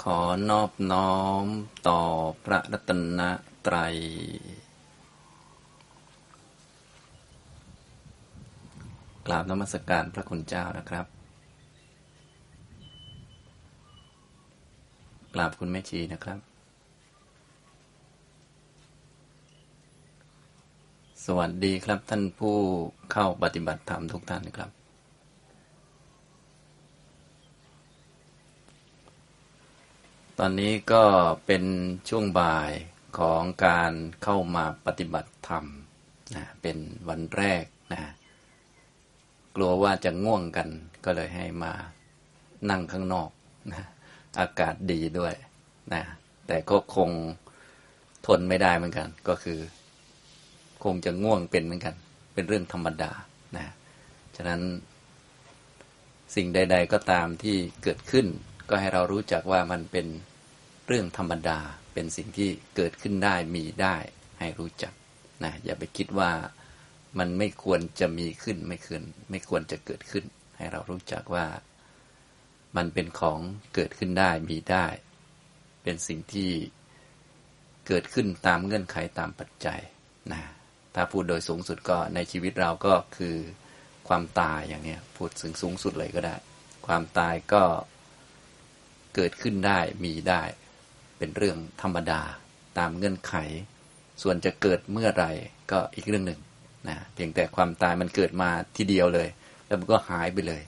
ขอนอบน้อมต่อพระรัตนตรัย กราบนมัสการพระคุณเจ้านะครับ กราบคุณแม่ชีนะครับ สวัสดีครับท่านผู้เข้าปฏิบัติธรรมทุกท่านนะครับ ตอนนี้ก็เป็นช่วงบ่ายของการเข้ามาปฏิบัติธรรมนะเป็นวันแรกนะกลัวว่าจะง่วงกันก็เลยให้มานั่งข้างนอกนะอากาศดีด้วยนะแต่ก็คงทนไม่ได้เหมือนกัน ก็คือ คงจะง่วงเป็นเหมือนกัน เป็นเรื่องธรรมดานะฉะนั้นสิ่งใด ๆ ก็ตามที่เกิดขึ้น ก็ให้เรารู้จักว่ามันเป็นเรื่องธรรมดา เป็นสิ่งที่เกิดขึ้นได้มีได้ให้รู้จักนะอย่าไปคิดว่ามันไม่ควรจะมีขึ้นไม่ควรไม่ควรจะเกิดขึ้น ให้เรารู้จักว่ามันเป็นของเกิดขึ้นได้มีได้ เป็นสิ่งที่เกิดขึ้นตามเงื่อนไขตามปัจจัยนะถ้าพูดโดยสูงสุดก็ในชีวิตเราก็คือความตายอย่างนี้พูดถึงสูงสุดเลยก็ได้ ความตายก็ เกิดขึ้นได้มีได้ เป็นเรื่องธรรมดาตามเงื่อนไข ส่วนจะเกิดเมื่อไรก็อีกเรื่องหนึ่งนะเพียงแต่ความตายมันเกิดมาทีเดียวเลย แล้วมันก็หายไปเลย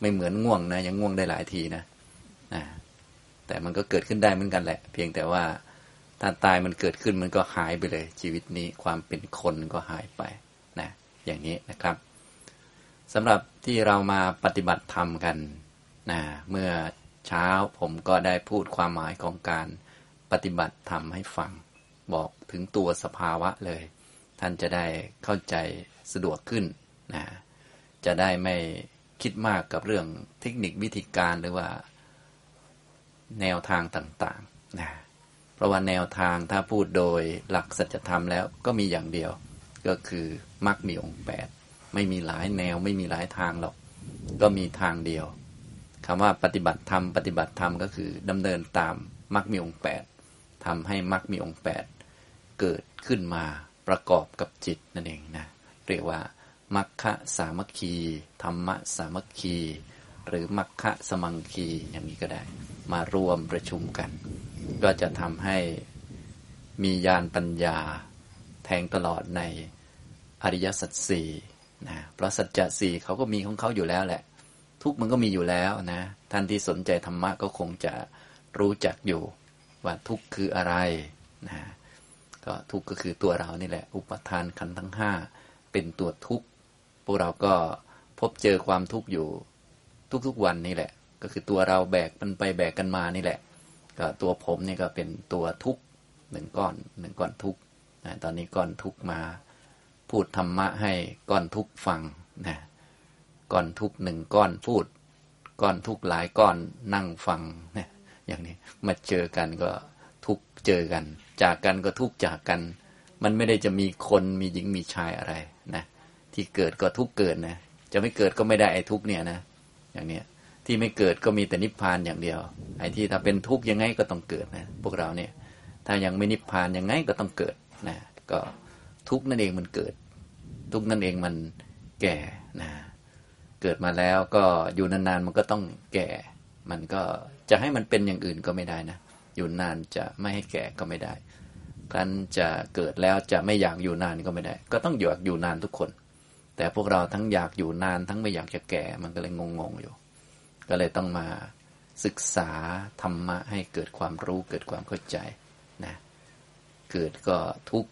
ไม่เหมือนง่วงนะยังง่วงได้หลายทีนะนะแต่มันก็เกิดขึ้นได้เหมือนกันแหละ เพียงแต่ว่าถ้าตายมันเกิดขึ้นมันก็หายไปเลย ชีวิตนี้ความเป็นคนก็หายไปนะอย่างนี้นะครับสำหรับที่เรามาปฏิบัติธรรมกันนะเมื่อ เช้าผมก็ได้พูดความหมายของการปฏิบัติธรรมให้ฟัง บอกถึงตัวสภาวะเลย ท่านจะได้เข้าใจสะดวกขึ้นนะจะได้ไม่คิดมากกับเรื่องเทคนิควิธีการหรือว่าแนวทางต่างๆนะเพราะว่าแนวทางถ้าพูดโดยหลักสัจธรรมแล้วก็มีอย่างเดียว ก็คือมรรคมีองค์แปดไม่มีหลายแนวไม่มีหลายทางหรอก ก็มีทางเดียว คำว่าปฏิบัติธรรมปฏิบัติธรรมก็คือดำเนินตามมรรคมีองค์แปดทำให้มรรคมีองค์แปดเกิดขึ้นมาประกอบกับจิตนั่นเองนะเรียกว่ามัคคะสามัคคีธรรมะสามัคคี หรือมัคคะสมังคีอย่างนี้ก็ได้ มารวมประชุมกัน ก็จะทำให้มีญาณปัญญา แทงตลอดในอริยสัจสี่นะเพราะสัจจะสี่เขาก็มีของเขาอยู่แล้วแหละ ทุกมันก็มีอยู่แล้วนะ ท่านที่สนใจธรรมะก็คงจะรู้จักอยู่ว่าทุกคืออะไรนะก็ทุกก็คือตัวเรานี่แหละ อุปทานขันธ์ทั้งห้าเป็นตัวทุกพวกเราก็พบเจอความทุกข์อยู่ ทุกๆวันนี่แหละ ก็คือตัวเราแบกมันไปแบกกันมานี่แหละ ก็ตัวผมนี่ก็เป็นตัวทุกหนึ่งก้อนหนึ่งก้อนทุกนะตอนนี้ก้อนทุกมา พูดธรรมะให้ก้อนทุกฟังนะ ก้อนทุกหนึ่งก้อนพูด ก้อนทุกหลายก้อนนั่งฟังเนี่ยอย่างนี้มาเจอกันก็ทุกเจอกัน จากกันก็ทุกจากกัน มันไม่ได้จะมีคนมีหญิงมีชายอะไรนะที่เกิดก็ทุกเกิดนะจะไม่เกิดก็ไม่ได้ไอ้ทุกเนี่ยนะอย่างเนี้ยที่ไม่เกิดก็มีแต่นิพพานอย่างเดียว ไอ้ที่ถ้าเป็นทุกข์ยังไงก็ต้องเกิดนะพวกเราเนี่ยถ้ายังไม่นิพพานยังไงก็ต้องเกิดนะก็ทุกนั่นเองมันเกิด ทุกนั่นเองมันแก่นะ เกิดมาแล้วก็อยู่นานๆมันก็ต้องแก่ มันก็จะให้มันเป็นอย่างอื่นก็ไม่ได้นะ อยู่นานจะไม่ให้แก่ก็ไม่ได้การจะเกิดแล้วจะไม่อยากอยู่นานก็ไม่ได้ ก็ต้องอยากอยู่นานทุกคน แต่พวกเราทั้งอยากอยู่นานทั้งไม่อยากจะแก่ มันก็เลยงงๆอยู่ ก็เลยต้องมาศึกษาธรรมะให้เกิดความรู้เกิดความเข้าใจนะเกิดก็ทุกข์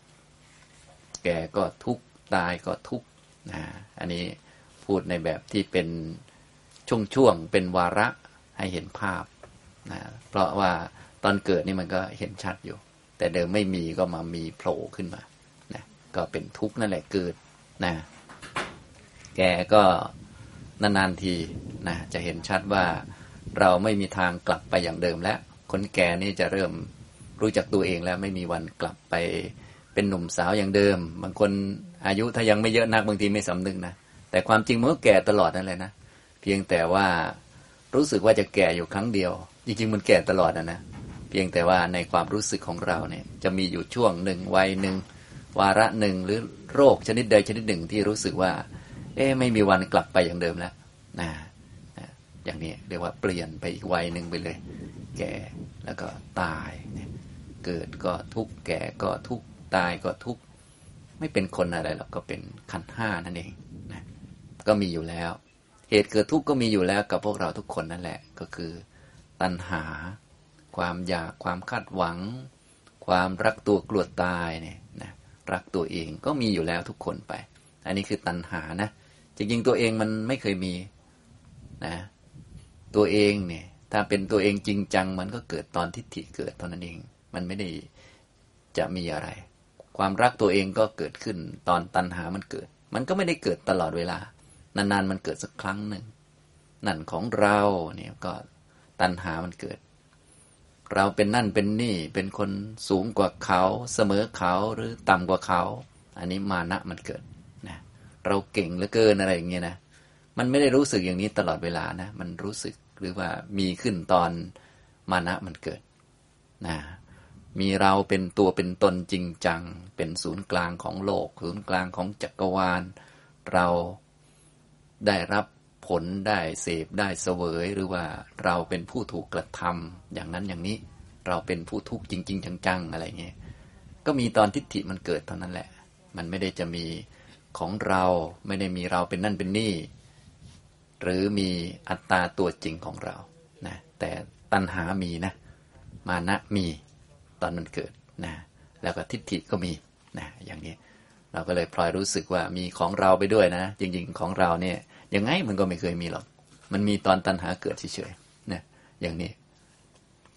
แก่ก็ทุกข์ตายก็ทุกข์นะอันนี้ พูดในแบบที่เป็นช่วงๆเป็นวาระให้เห็นภาพนะเพราะว่าตอนเกิดนี่มันก็เห็นชัดอยู่ แต่เดิมไม่มีก็มามีโผล่ขึ้นมานะก็เป็นทุกข์นั่นแหละเกิดนะ แกก็นานๆทีนะจะเห็นชัดว่าเราไม่มีทางกลับไปอย่างเดิมแล้ว คนแก่นี่จะเริ่มรู้จักตัวเองแล้วไม่มีวันกลับไปเป็นหนุ่มสาวอย่างเดิม บางคนอายุถ้ายังไม่เยอะนักบางทีไม่สำนึกนะ แต่ความจริงมันก็แก่ตลอดนั่นแหละนะเพียงแต่ว่ารู้สึกว่าจะแก่อยู่ครั้งเดียว จริงๆมันแก่ตลอดนะนะเพียงแต่ว่าในความรู้สึกของเราเนี่ยจะมีอยู่ช่วงหนึ่งวัยหนึ่งวาระหนึ่งหรือโรคชนิดใดชนิดหนึ่งที่รู้สึกว่า เอ๊ไม่มีวันกลับไปอย่างเดิมแล้วนะอย่างนี้เรียกว่าเปลี่ยนไปอีกวัยหนึ่งไปเลย แก่แล้วก็ตายเกิดก็ทุกแก่ก็ทุกตายก็ทุกไม่เป็นคนอะไรหรอกก็เป็นขันห้านั่นเอง ก็มีอยู่แล้ว เหตุเกิดทุกข์ก็มีอยู่แล้วกับพวกเราทุกคนนั่นแหละ ก็คือ ตัณหา ความอยากความคาดหวัง ความรักตัวกลัวตายเนี่ยนะรักตัวเองก็มีอยู่แล้วทุกคนไป อันนี้คือตัณหานะจริงๆตัวเองมันไม่เคยมีนะ ตัวเองเนี่ย ถ้าเป็นตัวเองจริงจัง มันก็เกิดตอนทิฏฐิเกิดเท่านั้นเอง มันไม่ได้จะมีอะไร ความรักตัวเองก็เกิดขึ้นตอนตัณหามันเกิด มันก็ไม่ได้เกิดตลอดเวลา นานๆมันเกิดสักครั้งหนึ่งนั่นของเราเนี่ยก็ตัณหามันเกิด เราเป็นนั่นเป็นนี่เป็นคนสูงกว่าเขา เสมอเขาหรือต่ำกว่าเขา อันนี้มานะมันเกิดนะเราเก่งเหลือเกินอะไรอย่างเงี้ยนะมันไม่ได้รู้สึกอย่างนี้ตลอดเวลานะมันรู้สึกหรือว่ามีขึ้นตอนมานะมันเกิดนะมีเราเป็นตัวเป็นตนจริงจัง เป็นศูนย์กลางของโลก ศูนย์กลางของจักรวาล เรา ได้รับผลได้เสพได้เสวยหรือว่าเราเป็นผู้ถูกกระทำอย่างนั้นอย่างนี้เราเป็นผู้ทุกข์จริง ๆ จังๆอะไรเงี้ยก็มีตอนทิฏฐิมันเกิดเท่านั้นแหละ มันไม่ได้จะมีของเราไม่ได้มีเราเป็นนั่นเป็นนี่ หรือมีอัตตาตัวจริงของเรานะแต่ตัณหามีนะ มานะมีตอนมันเกิดนะแล้วก็ทิฏฐิก็มีนะอย่างนี้ เราก็เลยพลอยรู้สึกว่ามีของเราไปด้วยนะ จริง ๆ ของเราเนี่ยยังไงมันก็ไม่เคยมีหรอก มันมีตอนตัณหาเกิดเฉยๆนะอย่างนี้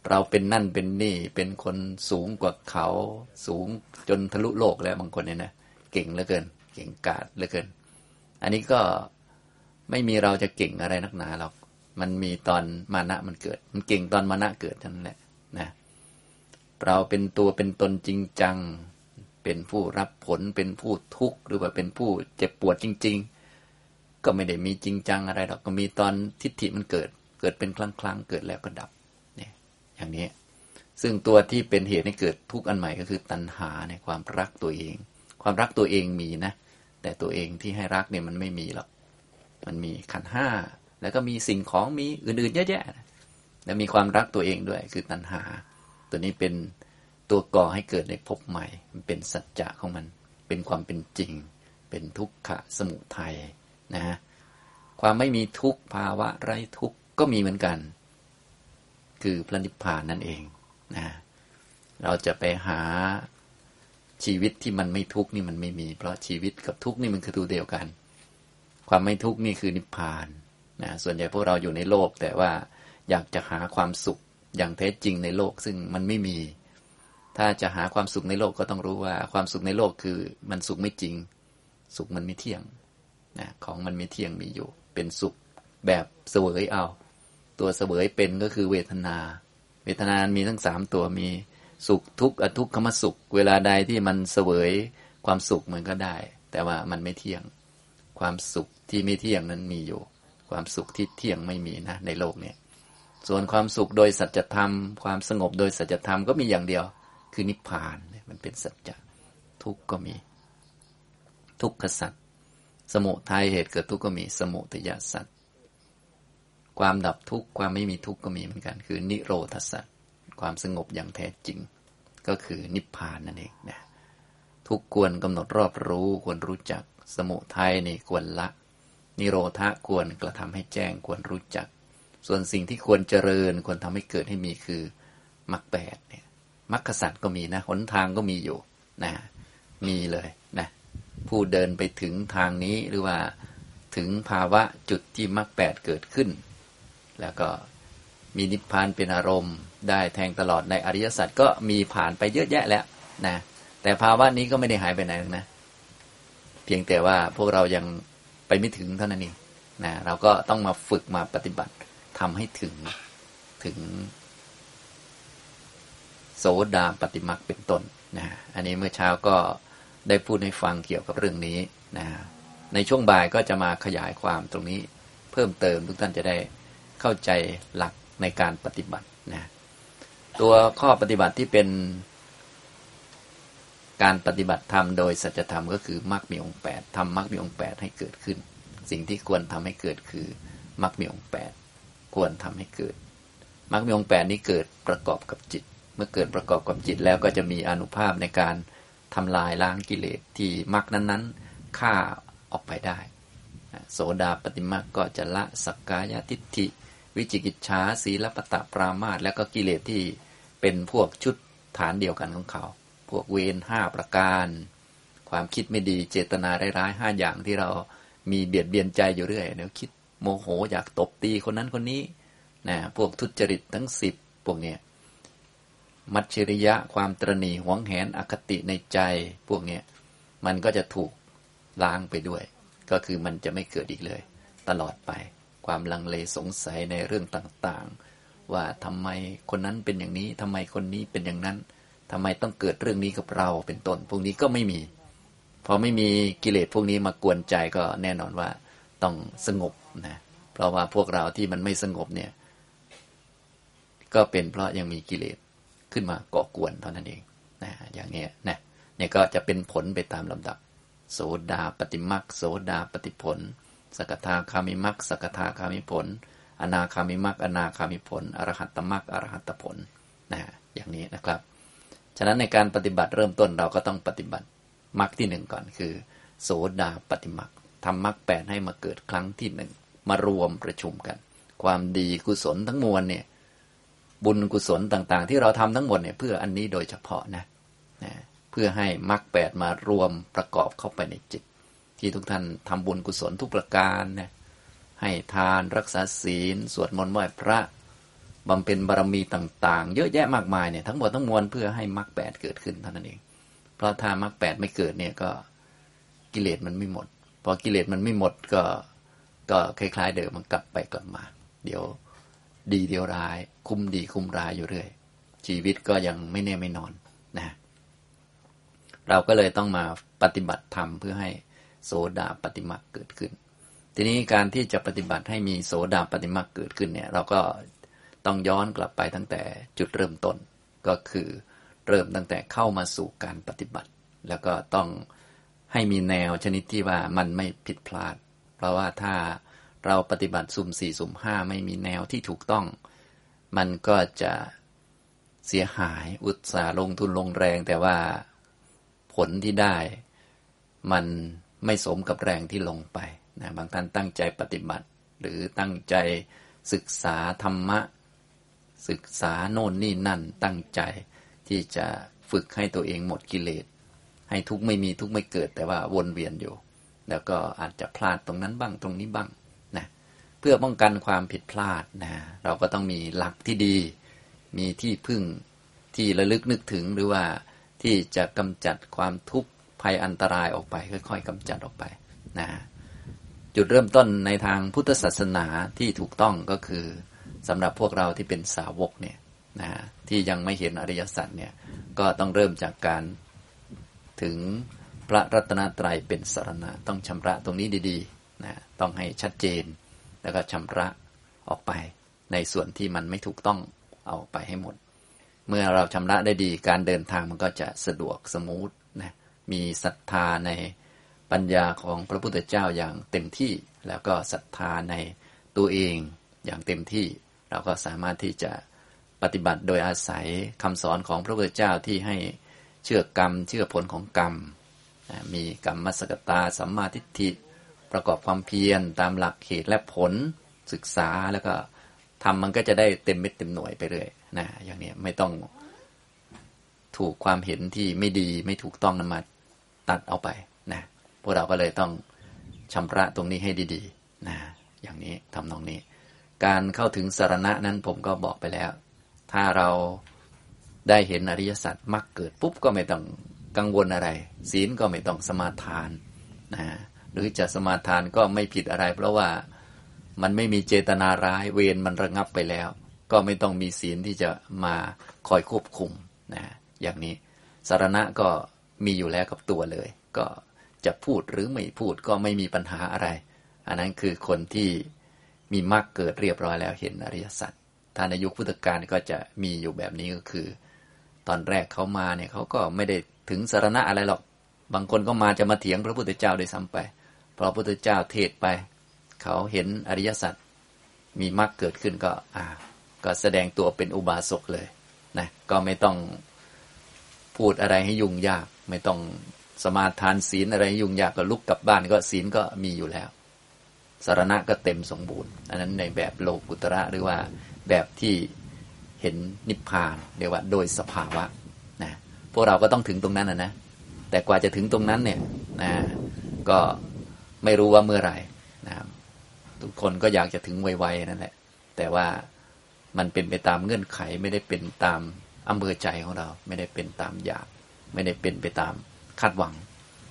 เราเป็นนั่นเป็นนี่เป็นคนสูงกว่าเขา สูงจนทะลุโลกแล้วบางคนเนี่ยนะเก่งเหลือเกิน เก่งกาจเหลือเกิน อันนี้ก็ไม่มีเราจะเก่งอะไรนักหนาหรอกมันมีตอนมานะมันเกิด มันเก่งตอนมานะเกิดเท่านั้นแหละนะ เราเป็นตัวเป็นตนจริงจัง เป็นผู้รับผลเป็นผู้ทุกข์หรือว่าเป็นผู้เจ็บปวดจริง ๆ ก็ไม่ได้มีจริงจังอะไรหรอกก็มีตอนทิฏฐิมันเกิด เกิดเป็นครั้งครั้งเกิดแล้วก็ดับเนี่ยอย่างนี้ ซึ่งตัวที่เป็นเหตุให้เกิดทุกข์อันใหม่ก็คือตัณหาในความรักตัวเอง ความรักตัวเองมีนะ แต่ตัวเองที่ให้รักเนี่ยมันไม่มีหรอกมันมีขันห้าแล้วก็มีสิ่งของมีอื่นๆเยอะแยะแล้วมีความรักตัวเองด้วยคือตัณหา ตัวนี้เป็น ตัวก่อให้เกิดในภพใหม่ มันเป็นสัจจะของมัน เป็นความเป็นจริง เป็นทุกขะสมุทัยนะฮะความไม่มีทุกภาวะไร้ทุกก็มีเหมือนกัน คือพระนิพพานนั่นเองนะเราจะไปหาชีวิตที่มันไม่ทุกนี่มันไม่มี เพราะชีวิตกับทุกนี่มันคือตัวเดียวกัน ความไม่ทุกข์นี่คือนิพพานนะส่วนใหญ่พวกเราอยู่ในโลก แต่ว่าอยากจะหาความสุขอย่างแท้จริงในโลกซึ่งมันไม่มี ถ้าจะหาความสุขในโลกก็ต้องรู้ว่า ความสุขในโลกคือมันสุขไม่จริง สุขมันไม่เที่ยงนะของมันไม่เที่ยงมีอยู่ เป็นสุขแบบเสวยเอา ตัวเสวยเป็นก็คือเวทนา เวทนามีทั้งสามตัวมีสุขทุกข์อทุกขมสุข เวลาใดที่มันเสวยความสุขมันก็ได้ แต่ว่ามันไม่เที่ยง ความสุขที่ไม่เที่ยงนั้นมีอยู่ ความสุขที่เที่ยงไม่มีนะในโลกนี้ส่วนความสุขโดยสัจธรรม ความสงบโดยสัจธรรมก็มีอย่างเดียว คือนิพพาน มันเป็นสัจจะทุกข์ก็มี ทุกขสัจสมุทัยเหตุเกิดทุกข์ก็มีสมุทยสัจความดับทุกข์ความไม่มีทุกข์ก็มีเหมือนกัน คือนิโรธสัจความสงบอย่างแท้จริง ก็คือนิพพานนั่นเองนะทุกควรกำหนดรอบรู้ควรรู้จัก สมุทัยนี่ควรละ นิโรธะควรกระทำให้แจ้งควรรู้จัก ส่วนสิ่งที่ควรเจริญควรทำให้เกิดให้มีคือมรรคแปดเนี่ย มรรคสัตว์ก็มีนะหนทางก็มีอยู่นะมีเลยนะผู้เดินไปถึงทางนี้หรือว่าถึงภาวะจุดที่มรรคแปดเกิดขึ้น แล้วก็มีนิพพานเป็นอารมณ์ ได้แทงตลอดในอริยสัจก็มีผ่านไปเยอะแยะแล้วนะแต่ภาวะนี้ก็ไม่ได้หายไปไหนนะ เพียงแต่ว่าพวกเรายังไปไม่ถึงเท่านั้นเองนะเราก็ต้องมาฝึกมาปฏิบัติทำให้ถึงถึง โสดาปฏิมักเป็นต้นนะอันนี้เมื่อเช้าก็ได้พูดให้ฟังเกี่ยวกับเรื่องนี้นะในช่วงบ่ายก็จะมาขยายความตรงนี้เพิ่มเติมทุกท่านจะได้เข้าใจหลักในการปฏิบัตินะตัวข้อปฏิบัติที่เป็น การปฏิบัติธรรมโดยสัจธรรมก็คือมรรคมีองค์แปดทำมรรคมีองค์แปดให้เกิดขึ้น สิ่งที่ควรทำให้เกิดคือมรรคมีองค์แปดควรทำให้เกิดมรรคมีองค์แปดนี้เกิดประกอบกับจิต มื่อเกิดประกอบกับจิตแล้วก็จะมีอนุภาพในการทำลายล้างกิเลสที่มรรคนั้นๆฆ่าออกไปได้ โสดาปฏิมาก็จะละสักกายทิฏฐิ วิจิกิจฉาสีลปตะปรามาตแล้วก็กิเลสที่เป็นพวกชุดฐานเดียวกันของเขา พวกเวรห้าประการ ความคิดไม่ดีเจตนาร้ายๆห้าอย่างที่เรามีเบียดเบียนใจอยู่เรื่อยเดี๋ยวคิดโมโหอยากตบตีคนนั้นคนนี้นะพวกทุจริตทั้งสิบพวกเนี้ย มัจฉริยะความตรณีหวงแหนอคติในใจ พวกเนี้ยมันก็จะถูกล้างไปด้วย ก็คือมันจะไม่เกิดอีกเลย ตลอดไป ความลังเลสงสัยในเรื่องต่างๆ ว่าทำไมคนนั้นเป็นอย่างนี้ทำไมคนนี้เป็นอย่างนั้นทำไมต้องเกิดเรื่องนี้กับเราเป็นต้น พวกนี้ก็ไม่มีพอไม่มีกิเลสพวกนี้มากวนใจก็แน่นอนว่าต้องสงบนะเพราะว่าพวกเราที่มันไม่สงบเนี่ย ก็เป็นเพราะยังมีกิเลส ขึ้นมาเกาะกวนเท่านั้นเองนะอย่างนี้นะเนี่ยก็จะเป็นผลไปตามลำดับ โสดาปฏิมักโสดาปฏิผล สกทาคามิมักสกทาคามิผล อนาคามิมักอนาคามิผล อรหัตตมักอรหัตผลนะอย่างนี้นะครับ ฉะนั้นในการปฏิบัติเริ่มต้นเราก็ต้องปฏิบัติมักที่หนึ่งก่อนคือ โสดาปฏิมักทำมักแปดให้มาเกิดครั้งที่หนึ่งมารวมประชุมกัน ความดีกุศลทั้งมวลเนี่ย บุญกุศลต่าง ๆ ที่เราทำทั้งหมดเนี่ยเพื่ออันนี้โดยเฉพาะนะนะเพื่อให้มรรคแปดมารวมประกอบเข้าไปในจิต ที่ทุกท่านทำบุญกุศลทุกประการนะให้ทานรักษาศีล สวดมนต์ไหว้พระบำเพ็ญบารมีต่าง ๆ เยอะแยะมากมายเนี่ยทั้งหมดทั้งมวลเพื่อให้มรรคแปดเกิดขึ้นเท่านั้นเอง เพราะถ้ามรรคแปดไม่เกิดเนี่ยก็กิเลสมันไม่หมด พอกิเลสมันไม่หมดก็ก็คล้าย ๆ เดิมมันกลับไปกลับมา เดี๋ยว ดีเดียวร้าย คุ้มดีคุ้มร้ายอยู่เรื่อย ชีวิตก็ยังไม่แน่ไม่นอนนะ เราก็เลยต้องมาปฏิบัติธรรมเพื่อให้โสดาปฏิมาเกิดขึ้น ทีนี้การที่จะปฏิบัติให้มีโสดาปฏิมาเกิดขึ้นเนี่ย เราก็ต้องย้อนกลับไปตั้งแต่จุดเริ่มต้นก็คือเริ่มตั้งแต่เข้ามาสู่การปฏิบัติ แล้วก็ต้องให้มีแนวชนิดที่ว่ามันไม่ผิดพลาด เพราะว่าถ้า เราปฏิบัติสุ่มสี่สุ่มห้าไม่มีแนวที่ถูกต้อง มันก็จะเสียหายอุตสาห์ลงทุนลงแรง แต่ว่าผลที่ได้ มันไม่สมกับแรงที่ลงไปนะบางท่านตั้งใจปฏิบัติ หรือตั้งใจศึกษาธรรมะ ศึกษาโน่นนี่นั่นตั้งใจที่จะฝึกให้ตัวเองหมดกิเลสให้ทุกไม่มีทุกไม่เกิดแต่ว่าวนเวียนอยู่ แล้วก็อาจจะพลาดตรงนั้นบ้างตรงนี้บ้าง เพื่อป้องกันความผิดพลาดนะเราก็ต้องมีหลักที่ดี มีที่พึ่งที่ระลึกนึกถึงหรือว่าที่จะกำจัดความทุกข์ภัยอันตรายออกไป ค่อยๆกำจัดออกไปนะจุดเริ่มต้นในทางพุทธศาสนาที่ถูกต้องก็คือสำหรับพวกเราที่เป็นสาวกเนี่ยนะที่ยังไม่เห็นอริยสัจเนี่ยก็ต้องเริ่มจากการถึงพระรัตนตรัยเป็นสารณะต้องชำระตรงนี้ดีๆนะต้องให้ชัดเจน แล้วก็ชำระออกไป ในส่วนที่มันไม่ถูกต้องเอาไปให้หมด เมื่อเราชำระได้ดีการเดินทางมันก็จะสะดวกสมูทนะมีศรัทธาในปัญญาของพระพุทธเจ้าอย่างเต็มที่แล้วก็ศรัทธาในตัวเองอย่างเต็มที่ เราก็สามารถที่จะปฏิบัติโดยอาศัยคำสอนของพระพุทธเจ้าที่ให้เชื่อกรรม เชื่อผลของกรรม มีกรรมมัสกตาสัมมาทิฏฐิ ประกอบความเพียรตามหลักเหตุและผลศึกษาแล้วก็ทำมันก็จะได้เต็มเม็ดเต็มหน่วยไปเรื่อยนะอย่างนี้ไม่ต้องถูกความเห็นที่ไม่ดีไม่ถูกต้องนำมาตัดเอาไปนะพวกเราก็เลยต้องชำระตรงนี้ให้ดีๆนะอย่างนี้ทำตรงนี้ การเข้าถึงสารณะนั้นผมก็บอกไปแล้ว ถ้าเราได้เห็นอริยสัจมักเกิดปุ๊บก็ไม่ต้องกังวลอะไร ศีลก็ไม่ต้องสมาทานนะ หรือจะสมาทานก็ไม่ผิดอะไร เพราะว่ามันไม่มีเจตนาร้ายเวรมันระงับไปแล้ว ก็ไม่ต้องมีศีลที่จะมาคอยควบคุมนะอย่างนี้สารณะก็มีอยู่แล้วกับตัวเลย ก็จะพูดหรือไม่พูดก็ไม่มีปัญหาอะไร อันนั้นคือคนที่มีมรรคเกิดเรียบร้อยแล้วเห็นอริยสัจถ้าในยุคพุทธกาลก็จะมีอยู่แบบนี้ก็คือ ตอนแรกเขามาเนี่ยเขาก็ไม่ได้ถึงสารณะอะไรหรอก บางคนก็มาจะมาเถียงพระพุทธเจ้าโดยซ้ำไป พอพระพุทธเจ้าเทศไป เขาเห็นอริยสัจมีมรรคเกิดขึ้นก็อ่าก็แสดงตัวเป็นอุบาสกเลยนะก็ไม่ต้องพูดอะไรให้ยุ่งยาก ไม่ต้องสมาทานศีลอะไรยุ่งยากก็ลุกกลับบ้านก็ศีลก็มีอยู่แล้ว สารณะก็เต็มสมบูรณ์ อันนั้นในแบบโลกุตระหรือว่าแบบที่เห็นนิพพานเรียกว่าโดยสภาวะนะพวกเราก็ต้องถึงตรงนั้นนะนะแต่กว่าจะถึงตรงนั้นเนี่ยนะก็ ไม่รู้ว่าเมื่อไหร่นะครับทุกคนก็อยากจะถึงไวๆนั่นแหละ แต่ว่ามันเป็นไปตามเงื่อนไข ไม่ได้เป็นตามอำเภอใจของเรา ไม่ได้เป็นตามอยาก ไม่ได้เป็นไปตามคาดหวัง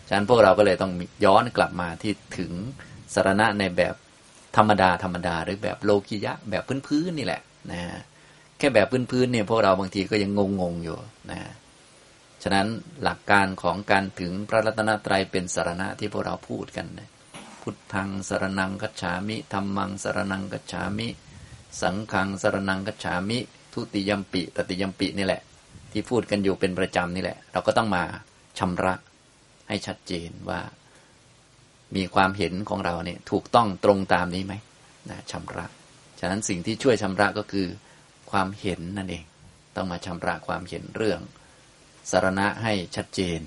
ฉะนั้นพวกเราก็เลยต้องย้อนกลับมาที่ถึงสารณะในแบบธรรมดาธรรมดา หรือแบบโลกิยะ แบบพื้นๆนี่แหละนะแค่แบบพื้นๆเนี่ยพวกเราบางทีก็ยังงงๆอยู่นะฉะนั้นหลักการของการถึงพระรัตนตรัยเป็นสารณะที่พวกเราพูดกันนะ พุทธังสารนังกัจฉามิธรรมังสารนังกัจฉามิ สังขังสารนังกัจฉามิ ทุติยมปิตติยมปินี่แหละ ที่พูดกันอยู่เป็นประจำนี่แหละ เราก็ต้องมาชำระให้ชัดเจนว่ามีความเห็นของเราเนี่ยถูกต้องตรงตามนี้ไหมนะชำระ ฉะนั้นสิ่งที่ช่วยชำระก็คือความเห็นนั่นเอง ต้องมาชำระความเห็นเรื่องสารณะให้ชัดเจน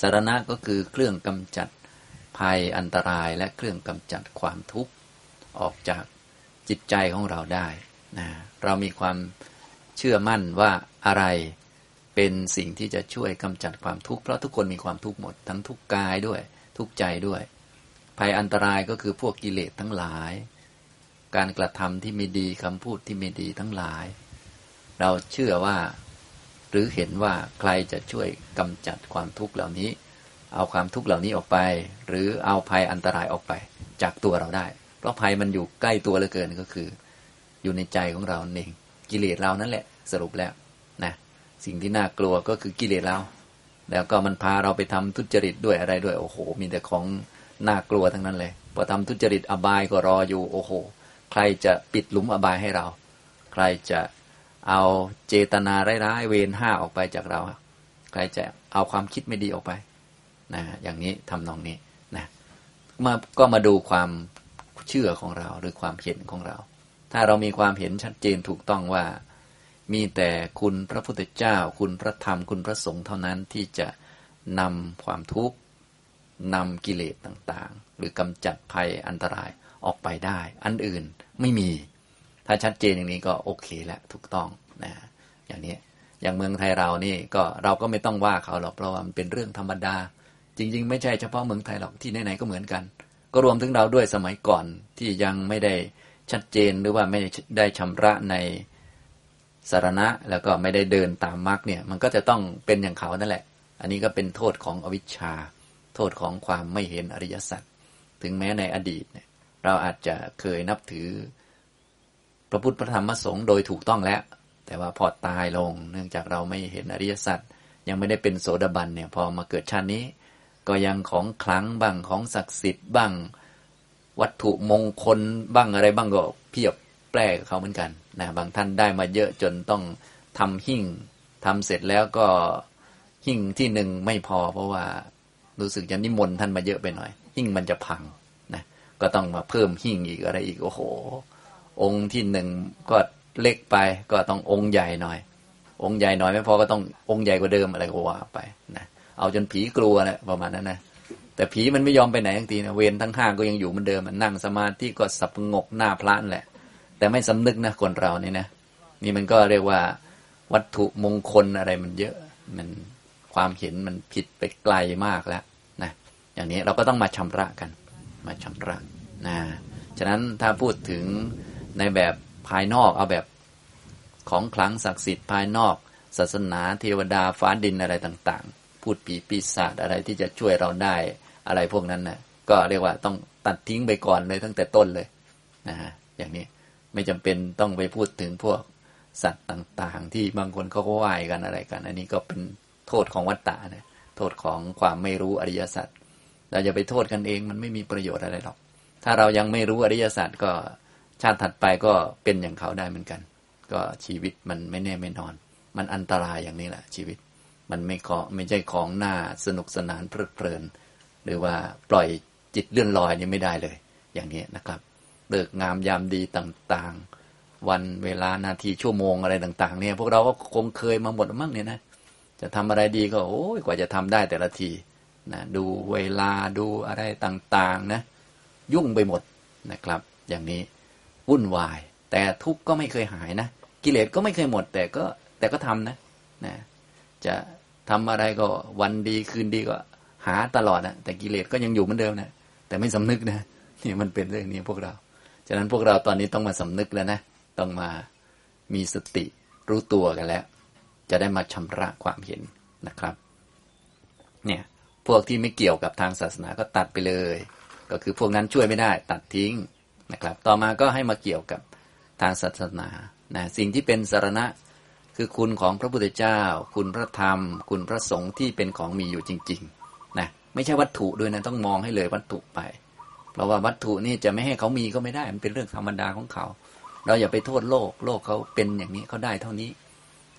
สารณะก็คือเครื่องกำจัด ภัยอันตรายและเครื่องกำจัดความทุกข์ออกจากจิตใจของเราได้นะเรามีความเชื่อมั่นว่าอะไรเป็นสิ่งที่จะช่วยกำจัดความทุกข์เพราะทุกคนมีความทุกข์หมด ทั้งทุกกายด้วย ทุกใจด้วย ภัยอันตรายก็คือพวกกิเลสทั้งหลาย การกระทำที่ไม่ดีคำพูดที่ไม่ดีทั้งหลาย เราเชื่อว่า หรือเห็นว่าใครจะช่วยกำจัดความทุกข์เหล่านี้ เอาความทุกข์เหล่านี้ออกไป หรือเอาภัยอันตรายออกไป จากตัวเราได้ เพราะภัยมันอยู่ใกล้ตัวเหลือเกินก็คือ อยู่ในใจของเราเองกิเลสเรานั่นแหละ สรุปแล้วนะสิ่งที่น่ากลัวก็คือกิเลสเรา แล้วก็มันพาเราไปทำทุจริตด้วยอะไรด้วย โอ้โห มีแต่ของน่ากลัวทั้งนั้นเลยพอทำทุจริตอบายก็รออยู่โอ้โห ใครจะปิดหลุมอบายให้เรา ใครจะเอาเจตนาร้ายๆเวรห้าออกไปจากเรา ใครจะเอาความคิดไม่ดีออกไป นะอย่างนี้ทำนองนี้นะมาก็มาดูความเชื่อของเราหรือความเห็นของเรา ถ้าเรามีความเห็นชัดเจนถูกต้องว่า มีแต่คุณพระพุทธเจ้า คุณพระธรรมคุณพระสงฆ์เท่านั้นที่จะนำความทุกข์นำกิเลสต่างๆ หรือกำจัดภัยอันตรายออกไปได้ อันอื่นไม่มี ถ้าชัดเจนอย่างนี้ก็โอเคแล้วถูกต้องนะอย่างนี้อย่างเมืองไทยเรานี่ก็เราก็ไม่ต้องว่าเขาหรอกเพราะว่ามันเป็นเรื่องธรรมดา จริง ๆ ไม่ใช่เฉพาะเมืองไทยหรอกที่ไหนๆก็เหมือนกัน ก็รวมถึงเราด้วยสมัยก่อนที่ยังไม่ได้ชัดเจนหรือว่าไม่ได้ชำระในสารณะแล้วก็ไม่ได้เดินตามมรรคเนี่ย มันก็จะต้องเป็นอย่างเขานั่นแหละ อันนี้ก็เป็นโทษของอวิชชา โทษของความไม่เห็นอริยสัจถึงแม้ในอดีตเนี่ยเราอาจจะเคยนับถือ พระพุทธพระธรรมพระสงฆ์โดยถูกต้องแล้ว แต่ว่าพอตายลง เนื่องจากเราไม่เห็นอริยสัจยังไม่ได้เป็นโสดาบันเนี่ย พอมาเกิดชาตินี้ ก็ยังของคลังบ้างของศักดิ์สิทธิ์บ้าง วัตถุมงคลบ้างอะไรบ้างก็เพียบแปลกเขาเหมือนกันนะบางท่านได้มาเยอะจนต้องทำหิ่งทำเสร็จแล้วก็หิ่งที่หนึ่งไม่พอ เพราะว่ารู้สึกจะนิมนต์ท่านมาเยอะไปหน่อย หิ่งมันจะพังนะก็ต้องมาเพิ่มหิ่งอีกอะไรอีกโอ้โห องค์ที่หนึ่งก็เล็กไปก็ต้ององค์ใหญ่หน่อย องค์ใหญ่หน่อยไม่พอก็ต้ององค์ใหญ่กว่าเดิมอะไรก็ว่าไปนะเเอาจนผีกลัวแหละประมาณนั้นนะแต่ผีมันไม่ยอมไปไหนทั้งทีนะเวรทั้งห้าก็ยังอยู่เหมือนเดิมนั่งสมาธิก็สับงกหน้าพระนแหละ แต่ไม่สำนึกนะคนเรานี่นะนี่มันก็เรียกว่าวัตถุมงคลอะไรมันเยอะ มันความเห็นมันผิดไปไกลมากแล้วนะอย่างนี้เราก็ต้องมาชำระกัน มาชำระนะฉะนั้นถ้าพูดถึงในแบบภายนอกเอาแบบของคลังศักดิ์สิทธิ์ภายนอก ศาสนาเทวดาฟ้าดินอะไรต่างๆ พูดผีปีศาจอะไรที่จะช่วยเราได้อะไรพวกนั้นนะก็เรียกว่าต้องตัดทิ้งไปก่อนเลยตั้งแต่ต้นเลยนะฮะอย่างนี้ไม่จำเป็นต้องไปพูดถึงพวกสัตว์ต่างๆ ที่บางคนเขาก็ไหว้กันอะไรกัน อันนี้ก็เป็นโทษของวัตตะนะโทษของความไม่รู้อริยสัจเราจะไปโทษกันเองมันไม่มีประโยชน์อะไรหรอก ถ้าเรายังไม่รู้อริยสัจก็ชาติถัดไปก็เป็นอย่างเขาได้เหมือนกัน ก็ชีวิตมันไม่แน่ไม่นอน มันอันตรายอย่างนี้แหละชีวิต มันไม่ขอไม่ใช่ของหน้าสนุกสนานเพลิดเพลิน หรือว่าปล่อยจิตเลื่อนลอยนี่ไม่ได้เลย อย่างนี้นะครับเลิกงามยามดีต่างๆ วันเวลานาทีชั่วโมงอะไรต่าง ๆ เนี่ย พวกเราก็คงเคยมาหมดมั้งเนี่ยนะจะทำอะไรดีก็โอ้ยกว่าจะทำได้แต่ละทีนะดูเวลาดูอะไรต่างๆนะ ยุ่งไปหมดนะครับ อย่างนี้วุ่นวาย แต่ทุกข์ก็ไม่เคยหายนะ กิเลสก็ไม่เคยหมด แต่ก็แต่ก็ทำนะนะจะ ทำอะไรก็วันดีคืนดีก็ หาตลอดนะแต่กิเลสก็ยังอยู่เหมือนเดิมนะแต่ไม่สำนึกนะนี่มันเป็นเรื่องนี้พวกเรา ฉะนั้นพวกเราตอนนี้ต้องมาสำนึกแล้วนะต้องมามีสติรู้ตัวกันแล้ว จะได้มาชำระความเห็นนะครับ เนี่ยพวกที่ไม่เกี่ยวกับทางศาสนาก็ตัดไปเลย ก็คือพวกนั้นช่วยไม่ได้ ตัดทิ้งนะครับ ต่อมาก็ให้มาเกี่ยวกับทางศาสนานะสิ่งที่เป็นสารณะ คือคุณของพระพุทธเจ้า คุณพระธรรม คุณพระสงฆ์ที่เป็นของมีอยู่จริงๆนะไม่ใช่วัตถุด้วยนะต้องมองให้เลยวัตถุไป เพราะว่าวัตถุนี่จะไม่ให้เขามีก็ไม่ได้ มันเป็นเรื่องธรรมดาของเขา เราอย่าไปโทษโลก โลกเขาเป็นอย่างนี้เขาได้เท่านี้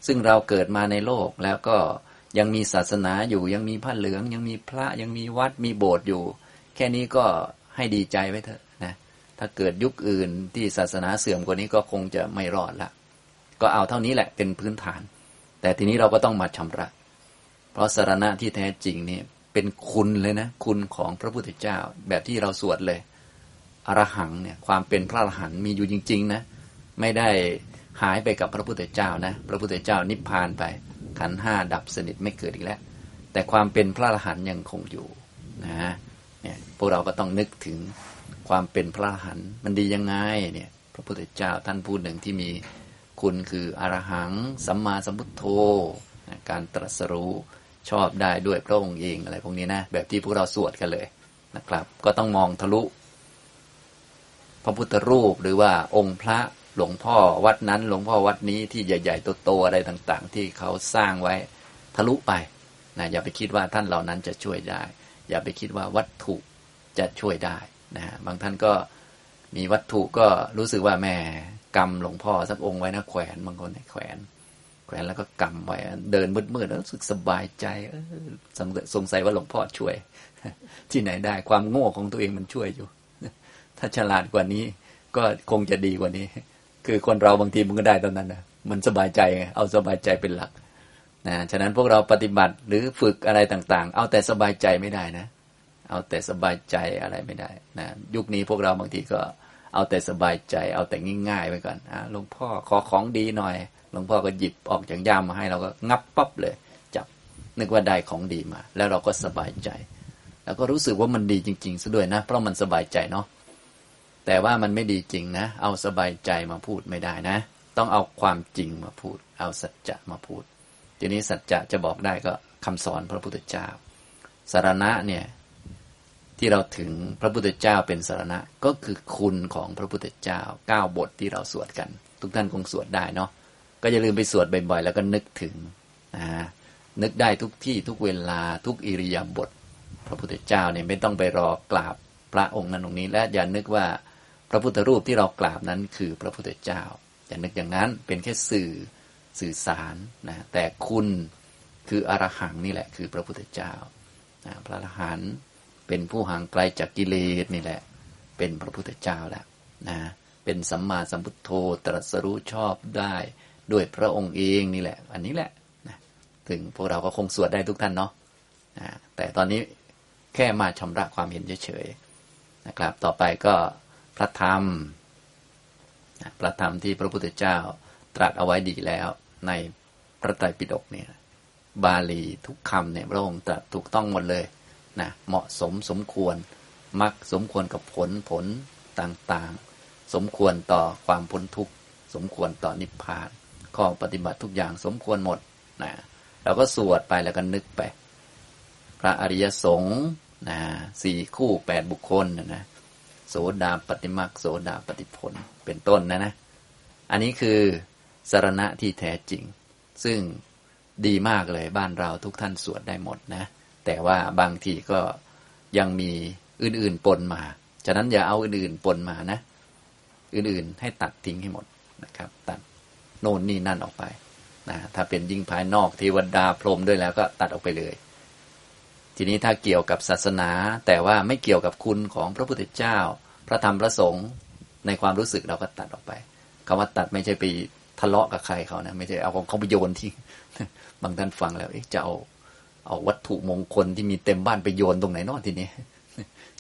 ซึ่งเราเกิดมาในโลกแล้วก็ยังมีศาสนาอยู่ยังมีผ้าเหลือง ยังมีพระยังมีวัดมีโบสถ์อยู่ แค่นี้ก็ให้ดีใจไว้เถอะนะถ้าเกิดยุคอื่นที่ศาสนาเสื่อมกว่านี้ก็คงจะไม่รอดละ ก็เอาเท่านี้แหละเป็นพื้นฐาน แต่ทีนี้เราก็ต้องมาชำระ เพราะสารณะที่แท้จริงนี่เป็นคุณเลยนะ คุณของพระพุทธเจ้า แบบที่เราสวดเลยอรหังเนี่ยความเป็นพระอรหันต์มีอยู่จริง ๆ นะ ไม่ได้หายไปกับพระพุทธเจ้านะ พระพุทธเจ้านิพพานไปขันห้าดับสนิทไม่เกิดอีกแล้ว แต่ความเป็นพระอรหันต์ยังคงอยู่นะเนี่ยพวกเราก็ต้องนึกถึงความเป็นพระอรหันต์มันดียังไงเนี่ยพระพุทธเจ้าท่านพูดหนึ่งที่มี คุณคืออรหัง สัมมาสัมพุทโธ การตรัสรู้ชอบได้ด้วยพระองค์เองอะไรพวกนี้นะ แบบที่พวกเราสวดกันเลยนะครับ ก็ต้องมองทะลุ พระพุทธรูปหรือว่าองค์พระหลวงพ่อวัดนั้นหลวงพ่อวัดนี้ที่ใหญ่ ๆ โตๆอะไรต่างๆ ที่เขาสร้างไว้ทะลุไปนะอย่าไปคิดว่าท่านเหล่านั้นจะช่วยได้ อย่าไปคิดว่าวัตถุจะช่วยได้นะบางท่านก็มีวัตถุก็รู้สึกว่าแม่ กรรมหลวงพ่อสักองค์ไว้นะแขวนบางคนแขวน แขวนแล้วก็กำไว้ เดินมืดๆแล้วรู้สึกสบายใจสงสัยว่าหลวงพ่อช่วย ที่ไหนได้ความโง่ของตัวเองมันช่วยอยู่ ถ้าฉลาดกว่านี้ ก็คงจะดีกว่านี้ คือคนเราบางทีมันก็ได้ตอนนั้นนะมันสบายใจไงเอาสบายใจเป็นหลักนะฉะนั้นพวกเราปฏิบัติหรือฝึกอะไรต่าง ๆ เอาแต่สบายใจไม่ได้นะ เอาแต่สบายใจอะไรไม่ได้นะยุคนี้พวกเราบางทีก็ เอาแต่สบายใจ เอาแต่ง่ายๆไปก่อนอ่หลวงพ่อขอของดีหน่อย หลวงพ่อก็หยิบออกจากย่ามมาให้เราก็งับปั๊บเลย จับนึกว่าได้ของดีมา แล้วเราก็สบายใจ แล้วก็รู้สึกว่ามันดีจริงๆซะด้วยนะ เพราะมันสบายใจเนาะแต่ว่ามันไม่ดีจริงนะ เอาสบายใจมาพูดไม่ได้นะ ต้องเอาความจริงมาพูด เอาสัจจะมาพูด ทีนี้สัจจะจะบอกได้ก็คำสอนพระพุทธเจ้าสารณะเนี่ย ที่เราถึงพระพุทธเจ้าเป็นสารณะ ก็คือคุณของพระพุทธเจ้าเก้าบทที่เราสวดกัน ทุกท่านคงสวดได้เนาะก็อย่าลืมไปสวดบ่อยๆ แล้วก็นึกถึงนะนึกได้ทุกที่ทุกเวลาทุกอิริยาบถพระพุทธเจ้าเนี่ยไม่ต้องไปรอกราบพระองค์นั้นองค์นี้ และอย่านึกว่าพระพุทธรูปที่เรากราบนั้นคือพระพุทธเจ้า อย่านึกอย่างนั้นเป็นแค่สื่อสื่อสารนะแต่คุณคืออรหังนี่แหละคือพระพุทธเจ้านะพระอรหันต์ เป็นผู้ห่างไกลจากกิเลสนี่แหละ เป็นพระพุทธเจ้าแล้วนะเป็นสัมมาสัมพุทโธตรัสรู้ชอบได้ด้วยพระองค์เองนี่แหละ อันนี้แหละนะถึงพวกเราก็คงสวดได้ทุกท่านเนาะนะแต่ตอนนี้แค่มาชำระความเห็นเฉยๆนะครับ ต่อไปก็พระธรรมนะพระธรรมที่พระพุทธเจ้าตรัสเอาไว้ดีแล้วในพระไตรปิฎกเนี่ย บาลีทุกคำเนี่ยพระองค์ตรัสถูกต้องหมดเลย นะเหมาะสมสมควรมักสมควรกับผลผลต่างๆ สมควรต่อความพ้นทุกข์สมควรต่อนิพพาน ข้อปฏิบัติทุกอย่างสมควรหมดนะเราก็สวดไปแล้วก็นึกไป พระอริยสงฆ์นะสี่คู่แปดบุคคลนะนะโสดาปฏิมักโสดาปฏิผลเป็นต้นนะนะ อันนี้คือสารณะที่แท้จริง ซึ่งดีมากเลยบ้านเราทุกท่านสวดได้หมดนะ แต่ว่าบางทีก็ยังมีอื่นๆปนมา ฉะนั้นอย่าเอาอื่นๆปนมานะ อื่นๆให้ตัดทิ้งให้หมดนะครับ ตัดโน่นนี่นั่นออกไปนะถ้าเป็นยิ่งภายนอกเทวดาพรหมด้วยแล้วก็ตัดออกไปเลย ทีนี้ถ้าเกี่ยวกับศาสนา แต่ว่าไม่เกี่ยวกับคุณของพระพุทธเจ้า พระธรรมพระสงฆ์ในความรู้สึกเราก็ตัดออกไปคำว่าตัดไม่ใช่ไปทะเลาะกับใครเขานะ ไม่ใช่เอาของเขาไปโยนทิ้งบางท่านฟังแล้วจะเอา เอาวัตถุมงคลที่มีเต็มบ้านไปโยนตรงไหนนอนทีนี้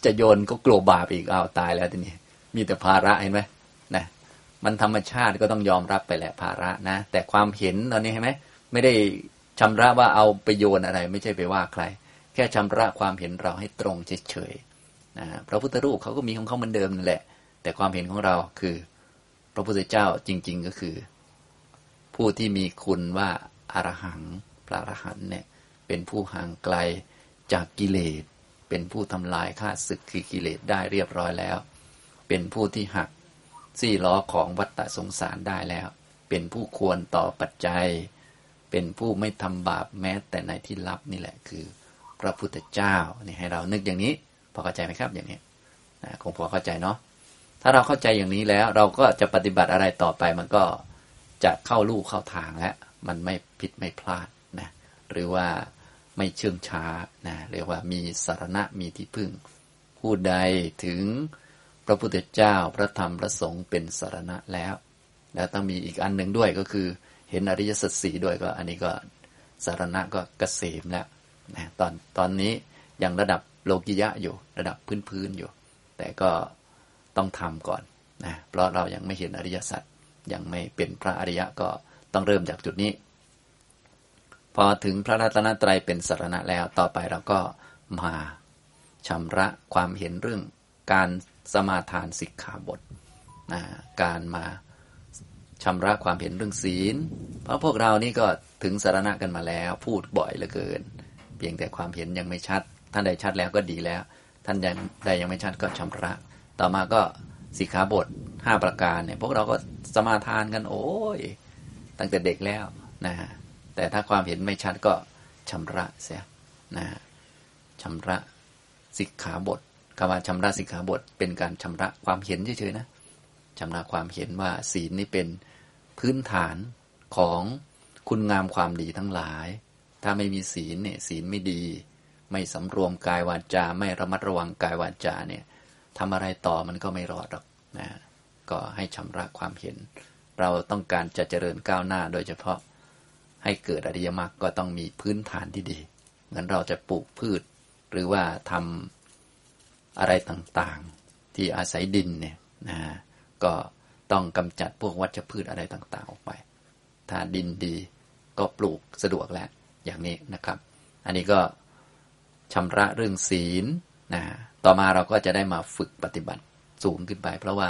จะโยนก็กลัวบาปอีกเอาตายแล้วทีนี้ มีแต่ภาระเห็นไหมนะมันธรรมชาติก็ต้องยอมรับไปแหละภาระนะ แต่ความเห็นตอนนี้เห็นไหมไม่ได้ชำระว่าเอาไปโยนอะไร ไม่ใช่ไปว่าใคร แค่ชำระความเห็นเราให้ตรงเฉยๆนะพระพุทธรูปเขาก็มีของเขาเหมือนเดิมนั่นแหละ แต่ความเห็นของเราคือ พระพุทธเจ้าจริง ๆก็คือ ผู้ที่มีคุณว่าอารหังพระอรหันเนี่ย เป็นผู้ห่างไกลจากกิเลส เป็นผู้ทำลายข้าศึกคือกิเลสได้เรียบร้อยแล้ว เป็นผู้ที่หักซี่ล้อของวัฏฏะสงสารได้แล้ว เป็นผู้ควรต่อปัจจัย เป็นผู้ไม่ทำบาปแม้แต่ในที่ลับนี่แหละคือ พระพุทธเจ้านี่ให้เรานึกอย่างนี้ พอเข้าใจไหมครับอย่างนี้นะคงพอเข้าใจเนาะถ้าเราเข้าใจอย่างนี้แล้วเราก็จะปฏิบัติอะไรต่อไปมันก็จะเข้าลู่เข้าทางแล้วมันไม่ผิดไม่พลาดนะหรือว่า ไม่เชื่องช้านะเรียกว่ามีสารณะมีที่พึ่ง ผู้ใดถึงพระพุทธเจ้าพระธรรมพระสงฆ์เป็นสารณะแล้ว แล้วต้องมีอีกอันหนึ่งด้วยก็คือ เห็นอริยสัจสี่ด้วยก็ อันนี้ก็สารณะก็เกษมแล้วนะตอนตอนนี้ยังระดับโลกิยะอยู่ระดับพื้นๆอยู่ แต่ก็ต้องทำก่อนนะเพราะเรายังไม่เห็นอริยสัจยังไม่เป็นพระอริยะก็ต้องเริ่มจากจุดนี้ พอถึงพระรัตนตรัยเป็นสารณะแล้วต่อไปเราก็มาชำระความเห็นเรื่องการสมาทานสิกขาบทนะการมาชำระความเห็นเรื่องศีล เพราะพวกเรานี่ก็ถึงสารณะกันมาแล้ว พูดบ่อยเหลือเกิน เพียงแต่ความเห็นยังไม่ชัด ท่านใดชัดแล้วก็ดีแล้ว ท่านใดยังไม่ชัดก็ชำระ ต่อมาก็สิกขาบทห้าประการเนี่ยพวกเราก็สมาทานกันโอ้ยตั้งแต่เด็กแล้วนะฮะ แต่ถ้าความเห็นไม่ชัดก็ชำระเสียนะชำระสิกขาบทคำว่าชำระสิกขาบท เป็นการชำระความเห็นเฉยๆนะชำระความเห็นว่าศีลนี่เป็นพื้นฐานของคุณงามความดีทั้งหลาย ถ้าไม่มีศีลเนี่ยศีลไม่ดี ไม่สำรวมกายวาจา ไม่ระมัดระวังกายวาจาเนี่ยทำอะไรต่อมันก็ไม่รอดหรอกนะก็ให้ชำระความเห็น เราต้องการจะเจริญก้าวหน้าโดยเฉพาะ ให้เกิดอริยมรรคก็ต้องมีพื้นฐานที่ดีเหมือนเราจะปลูกพืช หรือว่าทำอะไรต่างๆ ที่อาศัยดินเนี่ยนะก็ต้องกำจัดพวกวัชพืชอะไรต่างๆ ออกไป ถ้าดินดีก็ปลูกสะดวกแล้วอย่างนี้นะครับ อันนี้ก็ชำระเรื่องศีลนะต่อมาเราก็จะได้มาฝึกปฏิบัติสูงขึ้นไป เพราะว่า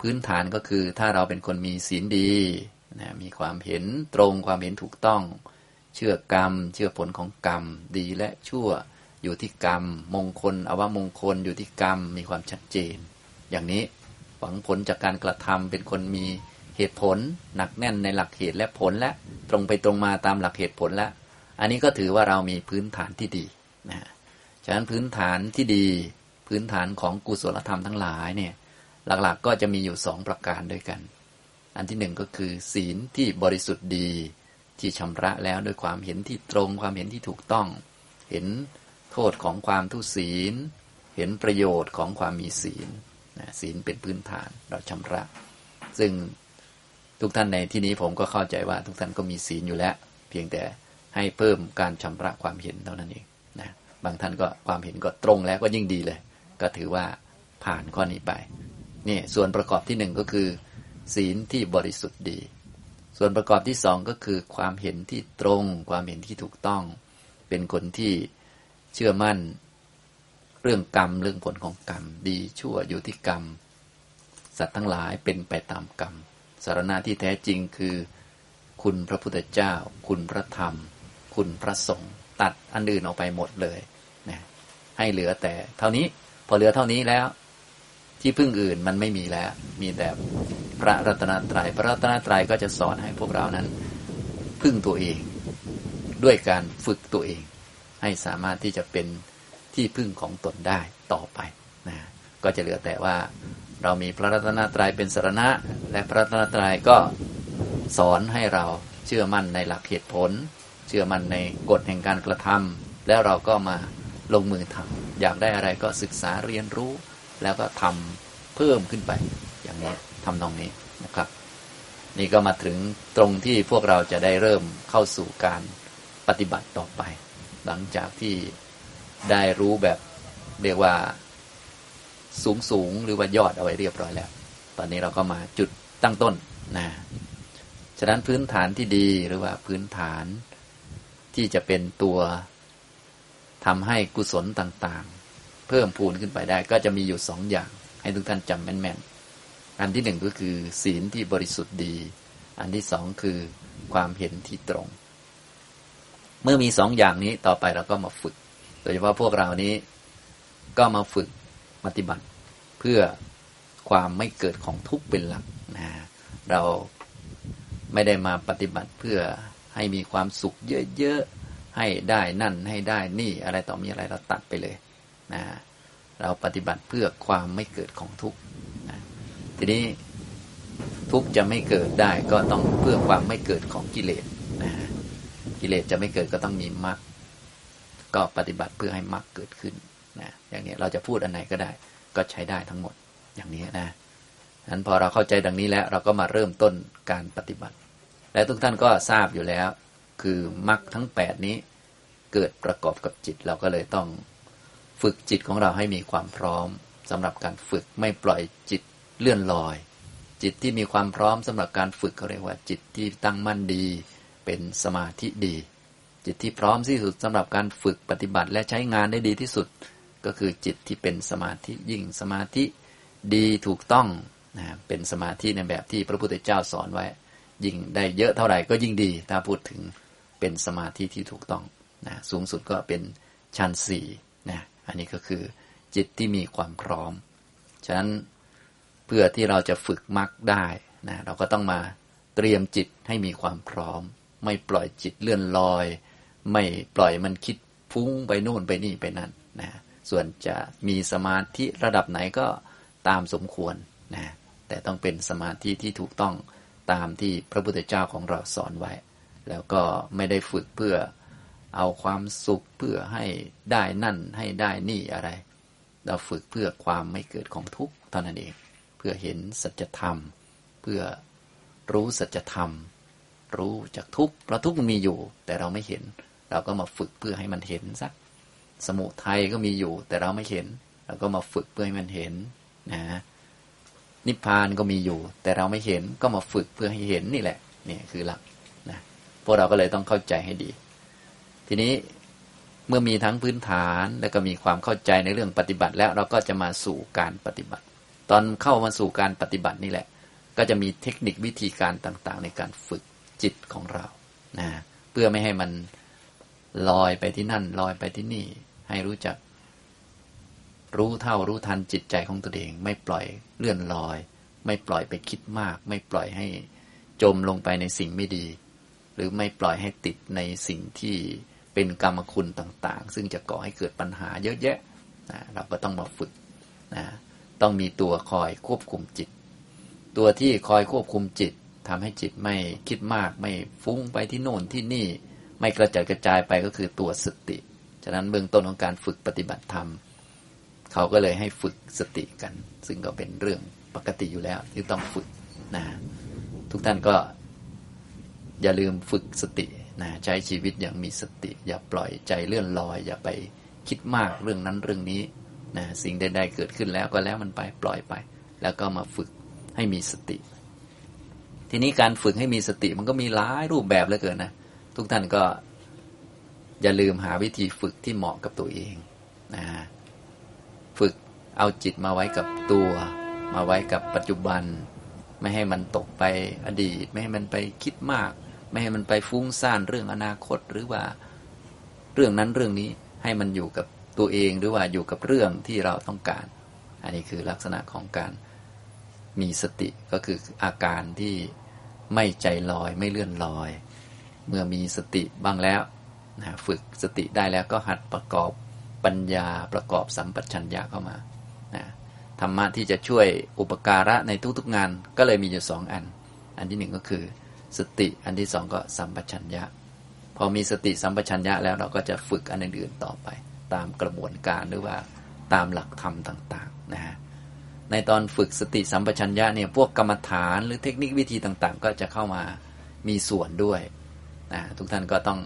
พื้นฐานก็คือถ้าเราเป็นคนมีศีลดี นะมีความเห็นตรงความเห็นถูกต้อง เชื่อกรรม เชื่อผลของกรรม ดีและชั่วอยู่ที่กรรม มงคลอวมงคลอยู่ที่กรรม มีความชัดเจน อย่างนี้หวังผลจากการกระทำเป็นคนมีเหตุผลหนักแน่นในหลักเหตุและผลและตรงไปตรงมาตามหลักเหตุผลแล้วอันนี้ก็ถือว่าเรามีพื้นฐานที่ดีนะฉะนั้นพื้นฐานที่ดี พื้นฐานของกุศลธรรมทั้งหลายเนี่ยหลักๆก็จะมีอยู่สองประการด้วยกัน อันที่หนึ่งก็คือ ศีลที่บริสุทธิ์ดี ที่ชำระแล้วด้วยความเห็นที่ตรง ความเห็นที่ถูกต้อง เห็นโทษของความทุศีล เห็นประโยชน์ของความมีศีลศีลเป็นพื้นฐานเราชำระ ซึ่งทุกท่านในที่นี้ผมก็เข้าใจว่า ทุกท่านก็มีศีลอยู่แล้ว เพียงแต่ให้เพิ่มการชำระความเห็นเท่านั้นเองนะบางท่านก็ความเห็นก็ตรงแล้วก็ยิ่งดีเลย ก็ถือว่าผ่านข้อนี้ไปนี่ส่วนประกอบที่หนึ่งก็คือ ศีลที่บริสุทธิ์ดี ส่วนประกอบที่สองก็คือ ความเห็นที่ตรง ความเห็นที่ถูกต้อง เป็นคนที่เชื่อมั่น เรื่องกรรมเรื่องผลของกรรม ดีชั่วอยู่ที่กรรม สัตว์ทั้งหลายเป็นไปตามกรรม สารณะที่แท้จริงคือ คุณพระพุทธเจ้า คุณพระธรรม คุณพระสงฆ์ตัดอันอื่นออกไปหมดเลยนะให้เหลือแต่เท่านี้ พอเหลือเท่านี้แล้ว ที่พึ่งอื่นมันไม่มีแล้ว มีแต่พระรัตนตรยัย พระรัตนตรัยก็จะสอนให้พวกเรานั้น พึ่งตัวเอง ด้วยการฝึกตัวเอง ให้สามารถที่จะเป็นที่พึ่งของตนได้ต่อไปนะก็จะเหลือแต่ว่าเรามีพระรัตนตรัยเป็นสารณะ และพระรัตนตรัยก็สอนให้เราเชื่อมั่นในหลักเหตุผล เชื่อมั่นในกฎแห่งการกระทำแล้วเราก็มาลงมือทำอยากได้อะไรก็ศึกษาเรียนรู้ แล้วก็ทำเพิ่มขึ้นไป อย่างนี้ทำตรงนี้นะครับ นี่ก็มาถึงตรงที่พวกเราจะได้เริ่มเข้าสู่การปฏิบัติต่อไป หลังจากที่ได้รู้แบบเรียกว่าสูงสูงหรือว่ายอดเอาไว้เรียบร้อยแล้ว ตอนนี้เราก็มาจุดตั้งต้นนะฉะนั้นพื้นฐานที่ดีหรือว่าพื้นฐานที่จะเป็นตัวทำให้กุศลต่าง เพิ่มพูนขึ้นไปได้ ก็จะมีอยู่สองอย่าง ให้ทุกท่านจำแม่นๆ อันที่หนึ่งก็คือ ศีลที่บริสุทธิ์ดี อันที่สองคือความเห็นที่ตรง เมื่อมีสองอย่างนี้ต่อไปเราก็มาฝึก โดยเฉพาะพวกเรานี้ก็มาฝึกปฏิบัติ เพื่อความไม่เกิดของทุกข์เป็นหลักนะเราไม่ได้มาปฏิบัติเพื่อให้มีความสุขเยอะๆ ให้ได้นั่นให้ได้นี่อะไรต่อมีอะไรเราตัดไปเลย นะเราปฏิบัติเพื่อความไม่เกิดของทุกข์นะทีนี้ทุกข์จะไม่เกิดได้ก็ต้องเพื่อความไม่เกิดของกิเลสนะกิเลสจะไม่เกิดก็ต้องมีมรรคก็ปฏิบัติเพื่อให้มรรคเกิดขึ้นนะอย่างนี้เราจะพูดอันไหนก็ได้ ก็ใช้ได้ทั้งหมดอย่างนี้นะนั้นพอเราเข้าใจดังนี้แล้ว เราก็มาเริ่มต้นการปฏิบัติ และทุกท่านก็ทราบอยู่แล้ว คือมรรคทั้ง 8 นี้เกิดประกอบกับจิต เราก็เลยต้อง ฝึกจิตของเราให้มีความพร้อมสำหรับการฝึกไม่ปล่อยจิตเลื่อนลอย จิตที่มีความพร้อมสำหรับการฝึกเขาเรียกว่า จิตที่ตั้งมั่นดี เป็นสมาธิดี จิตที่พร้อมที่สุดสำหรับการฝึกปฏิบัติ และใช้งานได้ดีที่สุด ก็คือจิตที่เป็นสมาธิยิ่งสมาธิดีถูกต้องนะเป็นสมาธิในแบบที่พระพุทธเจ้าสอนไว้ ยิ่งได้เยอะเท่าไหร่ก็ยิ่งดี ถ้าพูดถึงเป็นสมาธิที่ถูกต้องนะสูงสุดก็เป็นชั้นสี่นะ อันนี้ก็คือจิตที่มีความพร้อม ฉะนั้นเพื่อที่เราจะฝึกมรรคได้นะเราก็ต้องมาเตรียมจิตให้มีความพร้อม ไม่ปล่อยจิตเลื่อนลอย ไม่ปล่อยมันคิดฟุ้งไปโน่นไปนี่ไปนั่นนะส่วนจะมีสมาธิระดับไหนก็ตามสมควรนะแต่ต้องเป็นสมาธิที่ถูกต้องตามที่พระพุทธเจ้าของเราสอนไว้ แล้วก็ไม่ได้ฝึกเพื่อ เอาความสุขเพื่อให้ได้นั่นให้ได้นี่อะไร เราฝึกเพื่อความไม่เกิดของทุกข์เท่านั้นเอง เพื่อเห็นสัจธรรม เพื่อรู้สัจธรรม รู้จากทุกข์เพราะทุกข์มันมีอยู่ แต่เราไม่เห็น เราก็มาฝึกเพื่อให้มันเห็นสักสมุทัยก็มีอยู่ แต่เราไม่เห็น เราก็มาฝึกเพื่อให้มันเห็นนะนิพพานก็มีอยู่ แต่เราไม่เห็นก็มาฝึกเพื่อให้เห็นนี่แหละนี่คือหลักนะพวกเราก็เลยต้องเข้าใจให้ดี ทีนี้เมื่อมีทั้งพื้นฐานแล้วก็มีความเข้าใจในเรื่องปฏิบัติ แล้วเราก็จะมาสู่การปฏิบัติ ตอนเข้ามาสู่การปฏิบัตินี่แหละ ก็จะมีเทคนิควิธีการต่างๆ ในการฝึกจิตของเรานะเพื่อไม่ให้มันลอยไปที่นั่นลอยไปที่นี่ ให้รู้จัก รู้เท่ารู้ทันจิตใจของตัวเอง ไม่ปล่อยเลื่อนลอย ไม่ปล่อยไปคิดมาก ไม่ปล่อยให้จมลงไปในสิ่งไม่ดี หรือไม่ปล่อยให้ติดในสิ่งที่ เป็นกรรมคุณต่างๆ ซึ่งจะก่อให้เกิดปัญหาเยอะแยะนะเราก็ต้องมาฝึกนะต้องมีตัวคอยควบคุมจิต ตัวที่คอยควบคุมจิตทำให้จิตไม่คิดมากไม่ฟุ้งไปที่โน่นที่นี่ ไม่กระจายกระจายไปก็คือตัวสติฉะนั้นเบื้องต้นของการฝึกปฏิบัติธรรม เขาก็เลยให้ฝึกสติกัน ซึ่งก็เป็นเรื่องปกติอยู่แล้วที่ต้องฝึกนะทุกท่านก็อย่าลืมฝึกสติ นะใช้ชีวิตอย่างมีสติ อย่าปล่อยใจเลื่อนลอย อย่าไปคิดมากเรื่องนั้นเรื่องนี้นะสิ่งใดๆเกิดขึ้นแล้วก็แล้วมันไปปล่อยไป แล้วก็มาฝึกให้มีสติ ทีนี้การฝึกให้มีสติมันก็มีหลายรูปแบบเหลือเกินนะทุกท่านก็อย่าลืมหาวิธีฝึกที่เหมาะกับตัวเองนะฝึกเอาจิตมาไว้กับตัว มาไว้กับปัจจุบัน ไม่ให้มันตกไปอดีต ไม่ให้มันไปคิดมาก ไม่ให้มันไปฟุ้งซ่านเรื่องอนาคตหรือว่าเรื่องนั้นเรื่องนี้ให้มันอยู่กับตัวเองหรือว่าอยู่กับเรื่องที่เราต้องการ อันนี้คือลักษณะของการมีสติก็คืออาการที่ไม่ใจลอยไม่เลื่อนลอย เมื่อมีสติบ้างแล้วนะฝึกสติได้แล้วก็หัดประกอบปัญญาประกอบสัมปชัญญะเข้ามานะธรรมะที่จะช่วยอุปการะในทุกๆงานก็เลยมีอยู่สองอัน อันที่หนึ่งก็คือ สติอันที่สองก็สัมปชัญญะ พอมีสติสัมปชัญญะแล้วเราก็จะฝึกอันอื่นๆต่อไป ตามกระบวนการหรือว่าตามหลักธรรมต่างๆนะฮะในตอนฝึกสติสัมปชัญญะเนี่ยพวกกรรมฐานหรือเทคนิควิธีต่างๆ ก็จะเข้ามามีส่วนด้วยนะทุกท่านก็ต้อง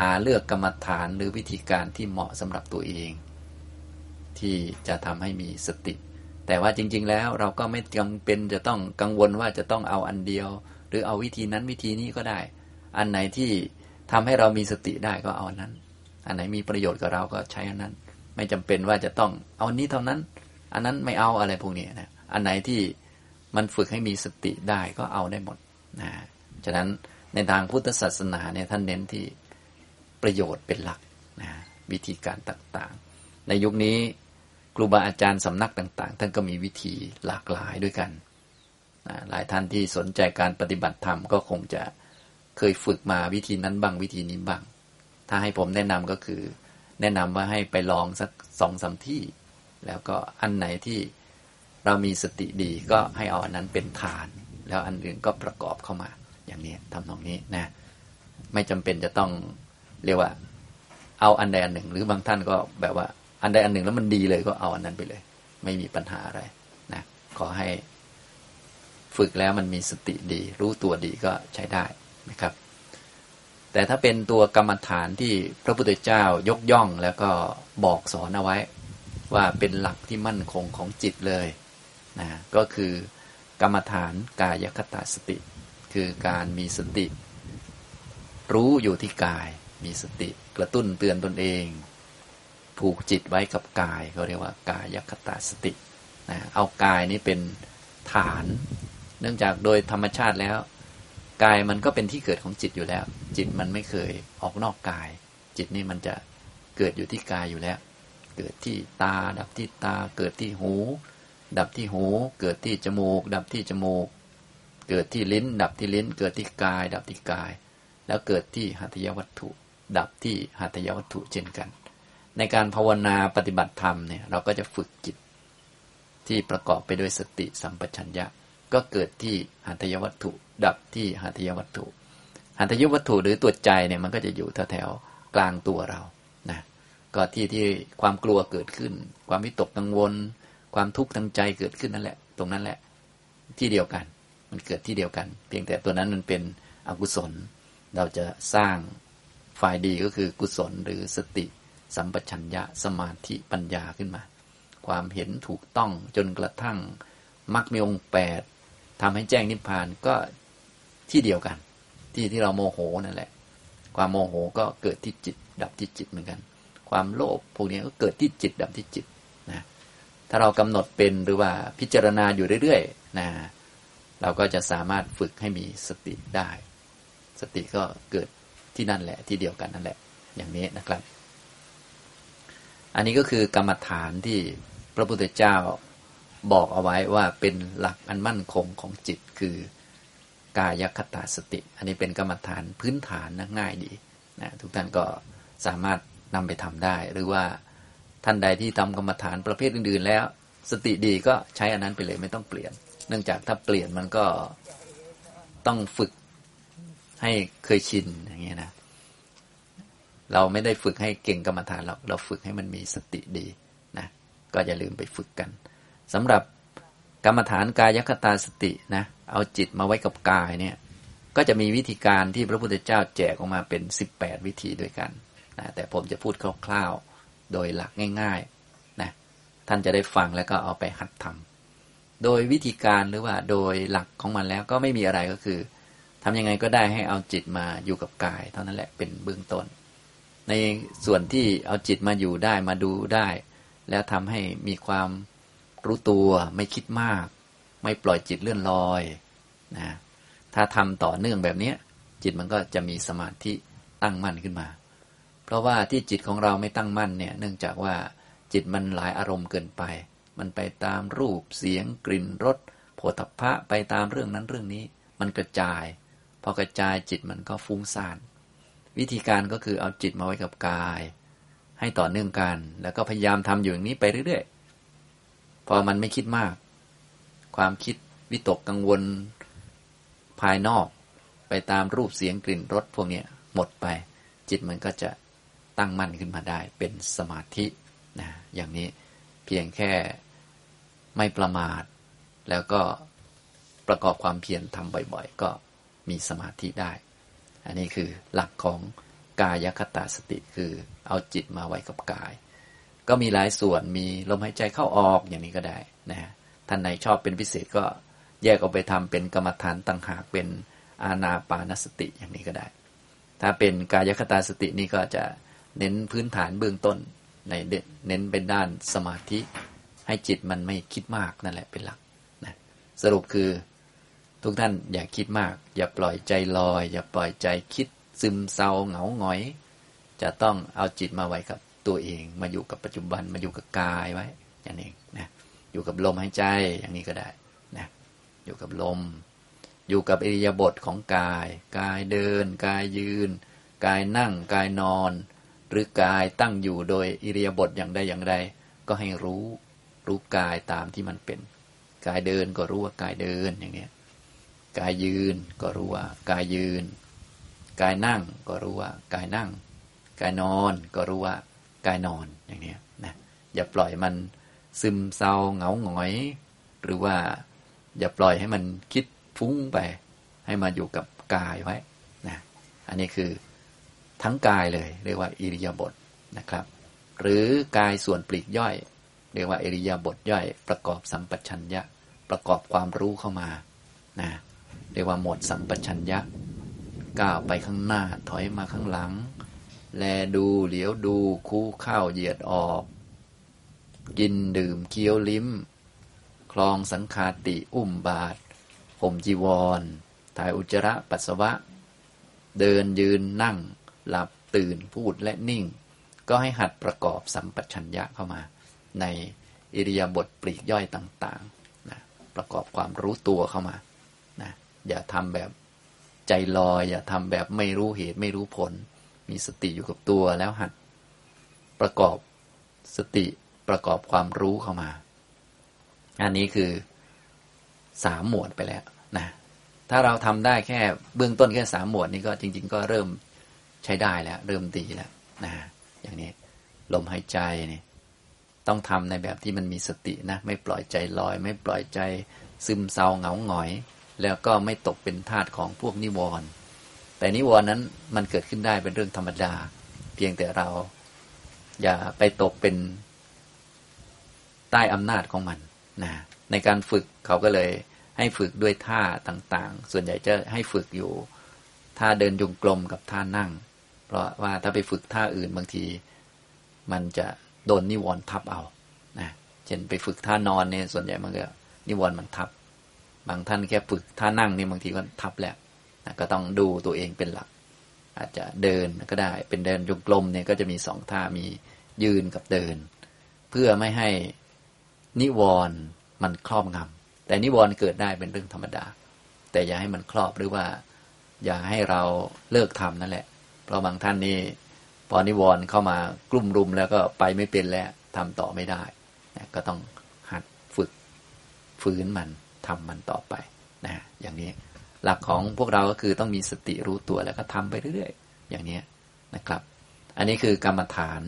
หาเลือกกรรมฐานหรือวิธีการที่เหมาะสำหรับตัวเอง ที่จะทำให้มีสติ แต่ว่าจริง ๆ แล้วเราก็ไม่จำเป็นจะต้องกังวลว่าจะต้องเอาอันเดียว รือเอาวิธีนั้นวิธีนี้ก็ได้ อันไหนที่ทำให้เรามีสติได้ก็เอาอันนั้น อันไหนมีประโยชน์กับเราก็ใช้อันนั้น ไม่จำเป็นว่าจะต้องเอาอันนี้เท่านั้น อันนั้นไม่เอาอะไรพวกนี้นะอันไหนที่มันฝึกให้มีสติได้ก็เอาได้หมดนะฉะนั้นในทางพุทธศาสนาเนี่ยท่านเน้นที่ประโยชน์เป็นหลักนะวิธีการต่างๆ ในยุคนี้ครูบาอาจารย์สำนักต่าง ๆ ท่านก็มีวิธีหลากหลายด้วยกัน นะหลายท่านที่สนใจการปฏิบัติธรรมก็คงจะเคยฝึกมาวิธีนั้นบ้างวิธีนี้บ้าง ถ้าให้ผมแนะนำก็คือ แนะนำว่าให้ไปลองสักสองสามที่ แล้วก็อันไหนที่เรามีสติดีก็ให้เอาอันนั้นเป็นฐาน แล้วอันอื่นก็ประกอบเข้ามา อย่างนี้ทำตรงนี้นะ ไม่จำเป็นจะต้องเรียกว่า เอาอันใดอันหนึ่ง หรือบางท่านก็แบบว่า อันใดอันหนึ่งแล้วมันดีเลยก็เอาอันนั้นไปเลย ไม่มีปัญหาอะไรนะขอให้ ฝึกแล้วมันมีสติดี รู้ตัวดีก็ใช้ได้นะครับ แต่ถ้าเป็นตัวกรรมฐานที่พระพุทธเจ้ายกย่องแล้วก็บอกสอนเอาไว้ ว่าเป็นหลักที่มั่นคงของจิตเลยนะก็คือกรรมฐานกายคตาสติ คือการมีสติ รู้อยู่ที่กาย มีสติกระตุ้นเตือนตนเอง ผูกจิตไว้กับกายเขาเรียกว่ากายคตาสตินะเอากายนี้เป็นฐาน นื่องจากโดยธรรมชาติแล้วกายมันก็เป็นที่เกิดของจิตอยู่แล้ว จิตมันไม่เคยออกนอกกาย จิตนี่มันจะเกิดอยู่ที่กายอยู่แล้ว เกิดที่ตา ดับที่ตา เกิดที่หู ดับที่หู เกิดที่จมูก ดับที่จมูก เกิดที่ลิ้น ดับที่ลิ้น เกิดที่กาย ดับที่กาย แล้วเกิดที่หัตถยวัตถุ ดับที่หัตถยวัตถุเช่นกัน ในการภาวนาปฏิบัติธรรมเนี่ยเราก็จะฝึกจิตที่ประกอบไปด้วยสติสัมปชัญญะ ก็เกิดที่หัตถยวัตถุ ดับที่หัตถยวัตถุ หัตถยวัตถุหรือตัวใจเนี่ยมันก็จะอยู่แถวๆกลางตัวเรานะก็ที่ที่ความกลัวเกิดขึ้น ความวิตกกังวล ความทุกข์ทางใจเกิดขึ้นนั่นแหละ ตรงนั้นแหละ ที่เดียวกัน มันเกิดที่เดียวกัน เพียงแต่ตัวนั้นมันเป็นอกุศล เราจะสร้างฝ่ายดีก็คือกุศลหรือสติ สัมปชัญญะสมาธิปัญญาขึ้นมา ความเห็นถูกต้องจนกระทั่งมรรคมีองค์แปด ทำให้แจ้งนิพพานก็ที่เดียวกัน ที่ที่เราโมโหนั่นแหละ ความโมโหก็เกิดที่จิต ดับที่จิตเหมือนกัน ความโลภพวกนี้ก็เกิดที่จิต ดับที่จิตนะถ้าเรากำหนดเป็นหรือว่าพิจารณาอยู่เรื่อยๆนะเราก็จะสามารถฝึกให้มีสติได้ สติก็เกิดที่นั่นแหละที่เดียวกันนั่นแหละ อย่างนี้นะครับ อันนี้ก็คือกรรมฐานที่พระพุทธเจ้า บอกเอาไว้ว่าเป็นหลักอันมั่นคงของจิตคือกายคตาสติ อันนี้เป็นกรรมฐานพื้นฐานนะง่ายดีนะทุกท่านก็สามารถนำไปทำได้ หรือว่าท่านใดที่ทำกรรมฐานประเภทอื่น ๆ แล้ว สติดีก็ใช้อันนั้นไปเลยไม่ต้องเปลี่ยน เนื่องจากถ้าเปลี่ยนมันก็ต้องฝึกให้เคยชินอย่างเงี้ยนะเราไม่ได้ฝึกให้เก่งกรรมฐานเราเราฝึกให้มันมีสติดีนะก็อย่าลืมไปฝึกกัน สำหรับกรรมฐานกายคตาสตินะเอาจิตมาไว้กับกายเนี่ยก็จะมีวิธีการที่พระพุทธเจ้าแจกออกมาเป็น 18 วิธีด้วยกันนะแต่ผมจะพูดคร่าวๆโดยหลักง่ายๆนะท่านจะได้ฟังแล้วก็เอาไปหัดทำโดยวิธีการหรือว่าโดยหลักของมันแล้วก็ไม่มีอะไรก็คือทำยังไงก็ได้ให้เอาจิตมาอยู่กับกาย เท่านั้นแหละเป็นเบื้องต้น ในส่วนที่เอาจิตมาอยู่ได้มาดูได้ แล้วทำให้มีความ รู้ตัวไม่คิดมาก ไม่ปล่อยจิตเลื่อนลอยนะถ้าทำต่อเนื่องแบบนี้จิตมันก็จะมีสมาธิตั้งมั่นขึ้นมา เพราะว่าที่จิตของเราไม่ตั้งมั่นเนี่ยเนื่องจากว่าจิตมันหลายอารมณ์เกินไป มันไปตามรูปเสียง กลิ่นรสโผฏฐะไปตามเรื่องนั้นเรื่องนี้ มันกระจาย พอกระจายจิตมันก็ฟุ้งซ่านวิธีการก็คือเอาจิตมาไว้กับกาย ให้ต่อเนื่องกัน แล้วก็พยายามทำอยู่อย่างนี้ไปเรื่อย พอมันไม่คิดมาก ความคิดวิตกกังวลภายนอกไปตามรูปเสียงกลิ่นรสพวกนี้หมดไป จิตมันก็จะตั้งมั่นขึ้นมาได้เป็นสมาธินะอย่างนี้เพียงแค่ไม่ประมาท แล้วก็ประกอบความเพียรทำบ่อยๆ ก็มีสมาธิได้ อันนี้คือหลักของกายคตาสติคือเอาจิตมาไว้กับกาย ก็มีหลายส่วนมีลมหายใจเข้าออกอย่างนี้ก็ได้นะท่านไหนชอบเป็นพิเศษก็แยกออกไปทำเป็นกรรมฐานต่างหากเป็นอาณาปานสติอย่างนี้ก็ได้ ถ้าเป็นกายคตาสตินี่ก็จะเน้นพื้นฐานเบื้องต้นในเน้นเป็นด้านสมาธิ ให้จิตมันไม่คิดมากนั่นแหละเป็นหลักนะสรุปคือทุกท่านอย่าคิดมาก อย่าปล่อยใจลอย อย่าปล่อยใจคิดซึมเศร้าเหงาหงอย จะต้องเอาจิตมาไว้กับ ตัวเอง มาอยู่กับปัจจุบันมาอยู่กับกายไว้อย่างนี้นะอยู่กับลมหายใจอย่างนี้ก็ได้นะอยู่กับลม อยู่กับอิริยาบถของกาย กายเดิน กายยืน กายนั่ง กายนอน หรือกายตั้งอยู่โดยอิริยาบถอย่างใดอย่างใดก็ให้รู้รู้กายตามที่มันเป็น กายเดินก็รู้ว่ากายเดินอย่างนี้กายยืนก็รู้ว่ากายยืน กายนั่งก็รู้ว่ากายนั่ง กายนอนก็รู้ว่าก กายนอนอย่างนี้นะอย่าปล่อยมันซึมเศร้าเหงาหงอย หรือว่าอย่าปล่อยให้มันคิดฟุ้งไป ให้มาอยู่กับกายไว้นะอันนี้คือทั้งกายเลย เรียกว่าอิริยาบถนะครับ หรือกายส่วนปลีกย่อย เรียกว่าอิริยาบถย่อย ประกอบสัมปชัญญะประกอบความรู้เข้ามานะเรียกว่าหมดสัมปชัญญะก้าวไปข้างหน้าถอยมาข้างหลัง แลดูเหลียวดูคู่ข้าวเหยียดออก กินดื่มเคี้ยวลิ้ม คลองสังคาติอุ้มบาทห่มจีวร ถ่ายอุจจาระปัสสาวะ เดินยืนนั่ง หลับตื่นพูดและนิ่ง ก็ให้หัดประกอบสัมปชัญญะเข้ามา ในอิริยาบถปลีกย่อยต่างๆนะประกอบความรู้ตัวเข้ามานะอย่าทำแบบใจลอย อย่าทำแบบไม่รู้เหตุไม่รู้ผล มีสติอยู่กับตัวแล้วหัด ประกอบสติประกอบความรู้เข้ามา อันนี้คือสามหมวดไปแล้วนะถ้าเราทำได้แค่เบื้องต้นแค่สามหมวดนี้ก็จริง ๆ ก็เริ่มใช้ได้แล้ว เริ่มดีแล้วนะอย่างนี้ลมหายใจนี่ต้องทำในแบบที่มันมีสตินะ ไม่ปล่อยใจลอย ไม่ปล่อยใจซึมเศร้าเหงาหงอย แล้วก็ไม่ตกเป็นทาสของพวกนิวรณ์ แต่นิวรณ์นั้นมันเกิดขึ้นได้เป็นเรื่องธรรมดา เพียงแต่เรา อย่าไปตกเป็นใต้อำนาจของมันนะในการฝึกเขาก็เลยให้ฝึกด้วยท่าต่างๆ ส่วนใหญ่จะให้ฝึกอยู่ท่าเดินจงกรมกับท่านั่ง เพราะว่าถ้าไปฝึกท่าอื่นบางที มันจะโดนนิวรณ์ทับเอานะเช่นไปฝึกท่านอนเนี่ยส่วนใหญ่มันก็นิวรณ์มันทับ บางท่านแค่ฝึกท่านั่งนี่บางทีก็ทับแล้วนะ ก็ต้องดูตัวเองเป็นหลัก อาจจะเดินก็ได้ เป็นเดินจงกรมเนี่ยก็จะมีสองท่ามียืนกับเดิน เพื่อไม่ให้นิวรณ์มันครอบงำแต่นิวรณ์เกิดได้เป็นเรื่องธรรมดา แต่อย่าให้มันครอบหรือว่า อย่าให้เราเลิกทำนั่นแหละ เพราะบางท่านนี่พอนิวรณ์เข้ามากลุ่มรุมแล้วก็ไปไม่เป็นแล้วทำต่อไม่ได้นะก็ต้องหัดฝึกฝืนมันทำมันต่อไปนะอย่างนี้ หลักของพวกเราก็คือต้องมีสติรู้ตัวแล้วก็ทำไปเรื่อยๆ อย่างนี้นะครับ อันนี้คือกรรมฐาน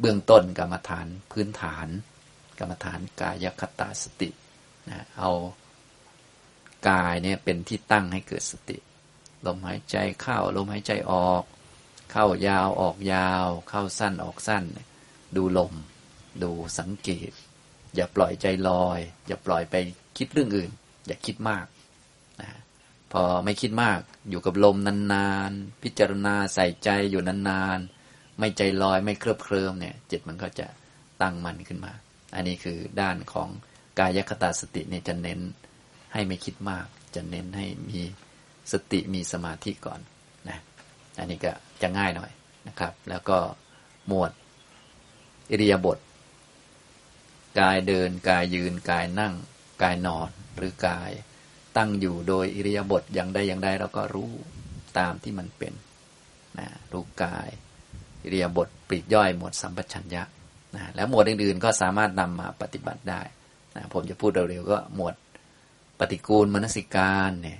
เบื้องต้นกรรมฐานพื้นฐาน กรรมฐานกายคตาสตินะเอากายเนี่ยเป็นที่ตั้งให้เกิดสติ ลมหายใจเข้าลมหายใจออก เข้ายาวออกยาว เข้าสั้นออกสั้น ดูลม ดูสังเกต อย่าปล่อยใจลอย อย่าปล่อยไปคิดเรื่องอื่น อย่าคิดมาก พอไม่คิดมากอยู่กับลมนานๆ พิจารณาใส่ใจอยู่นานๆ ไม่ใจลอยไม่เคลิบเคลิมเนี่ย จิตมันก็จะตั้งมันขึ้นมา อันนี้คือด้านของกายคตาสติเนี่ยจะเน้นให้ไม่คิดมาก จะเน้นให้มีสติมีสมาธิก่อนนะอันนี้ก็จะง่ายหน่อยนะครับ แล้วก็หมวดอิริยาบถกายเดินกายยืนกายนั่ง กายนอนหรือกาย ตั้งอยู่โดยอิริยาบถอย่างใดอย่างใดเราก็รู้ตามที่มันเป็นนะรู้กาย อิริยาบถปลีกย่อยหมวดสัมปชัญญะนะแล้วหมวดอื่นๆ ก็สามารถนำมาปฏิบัติได้นะผมจะพูดเร็วๆก็หมวดปฏิกูลมนสิการเนี่ย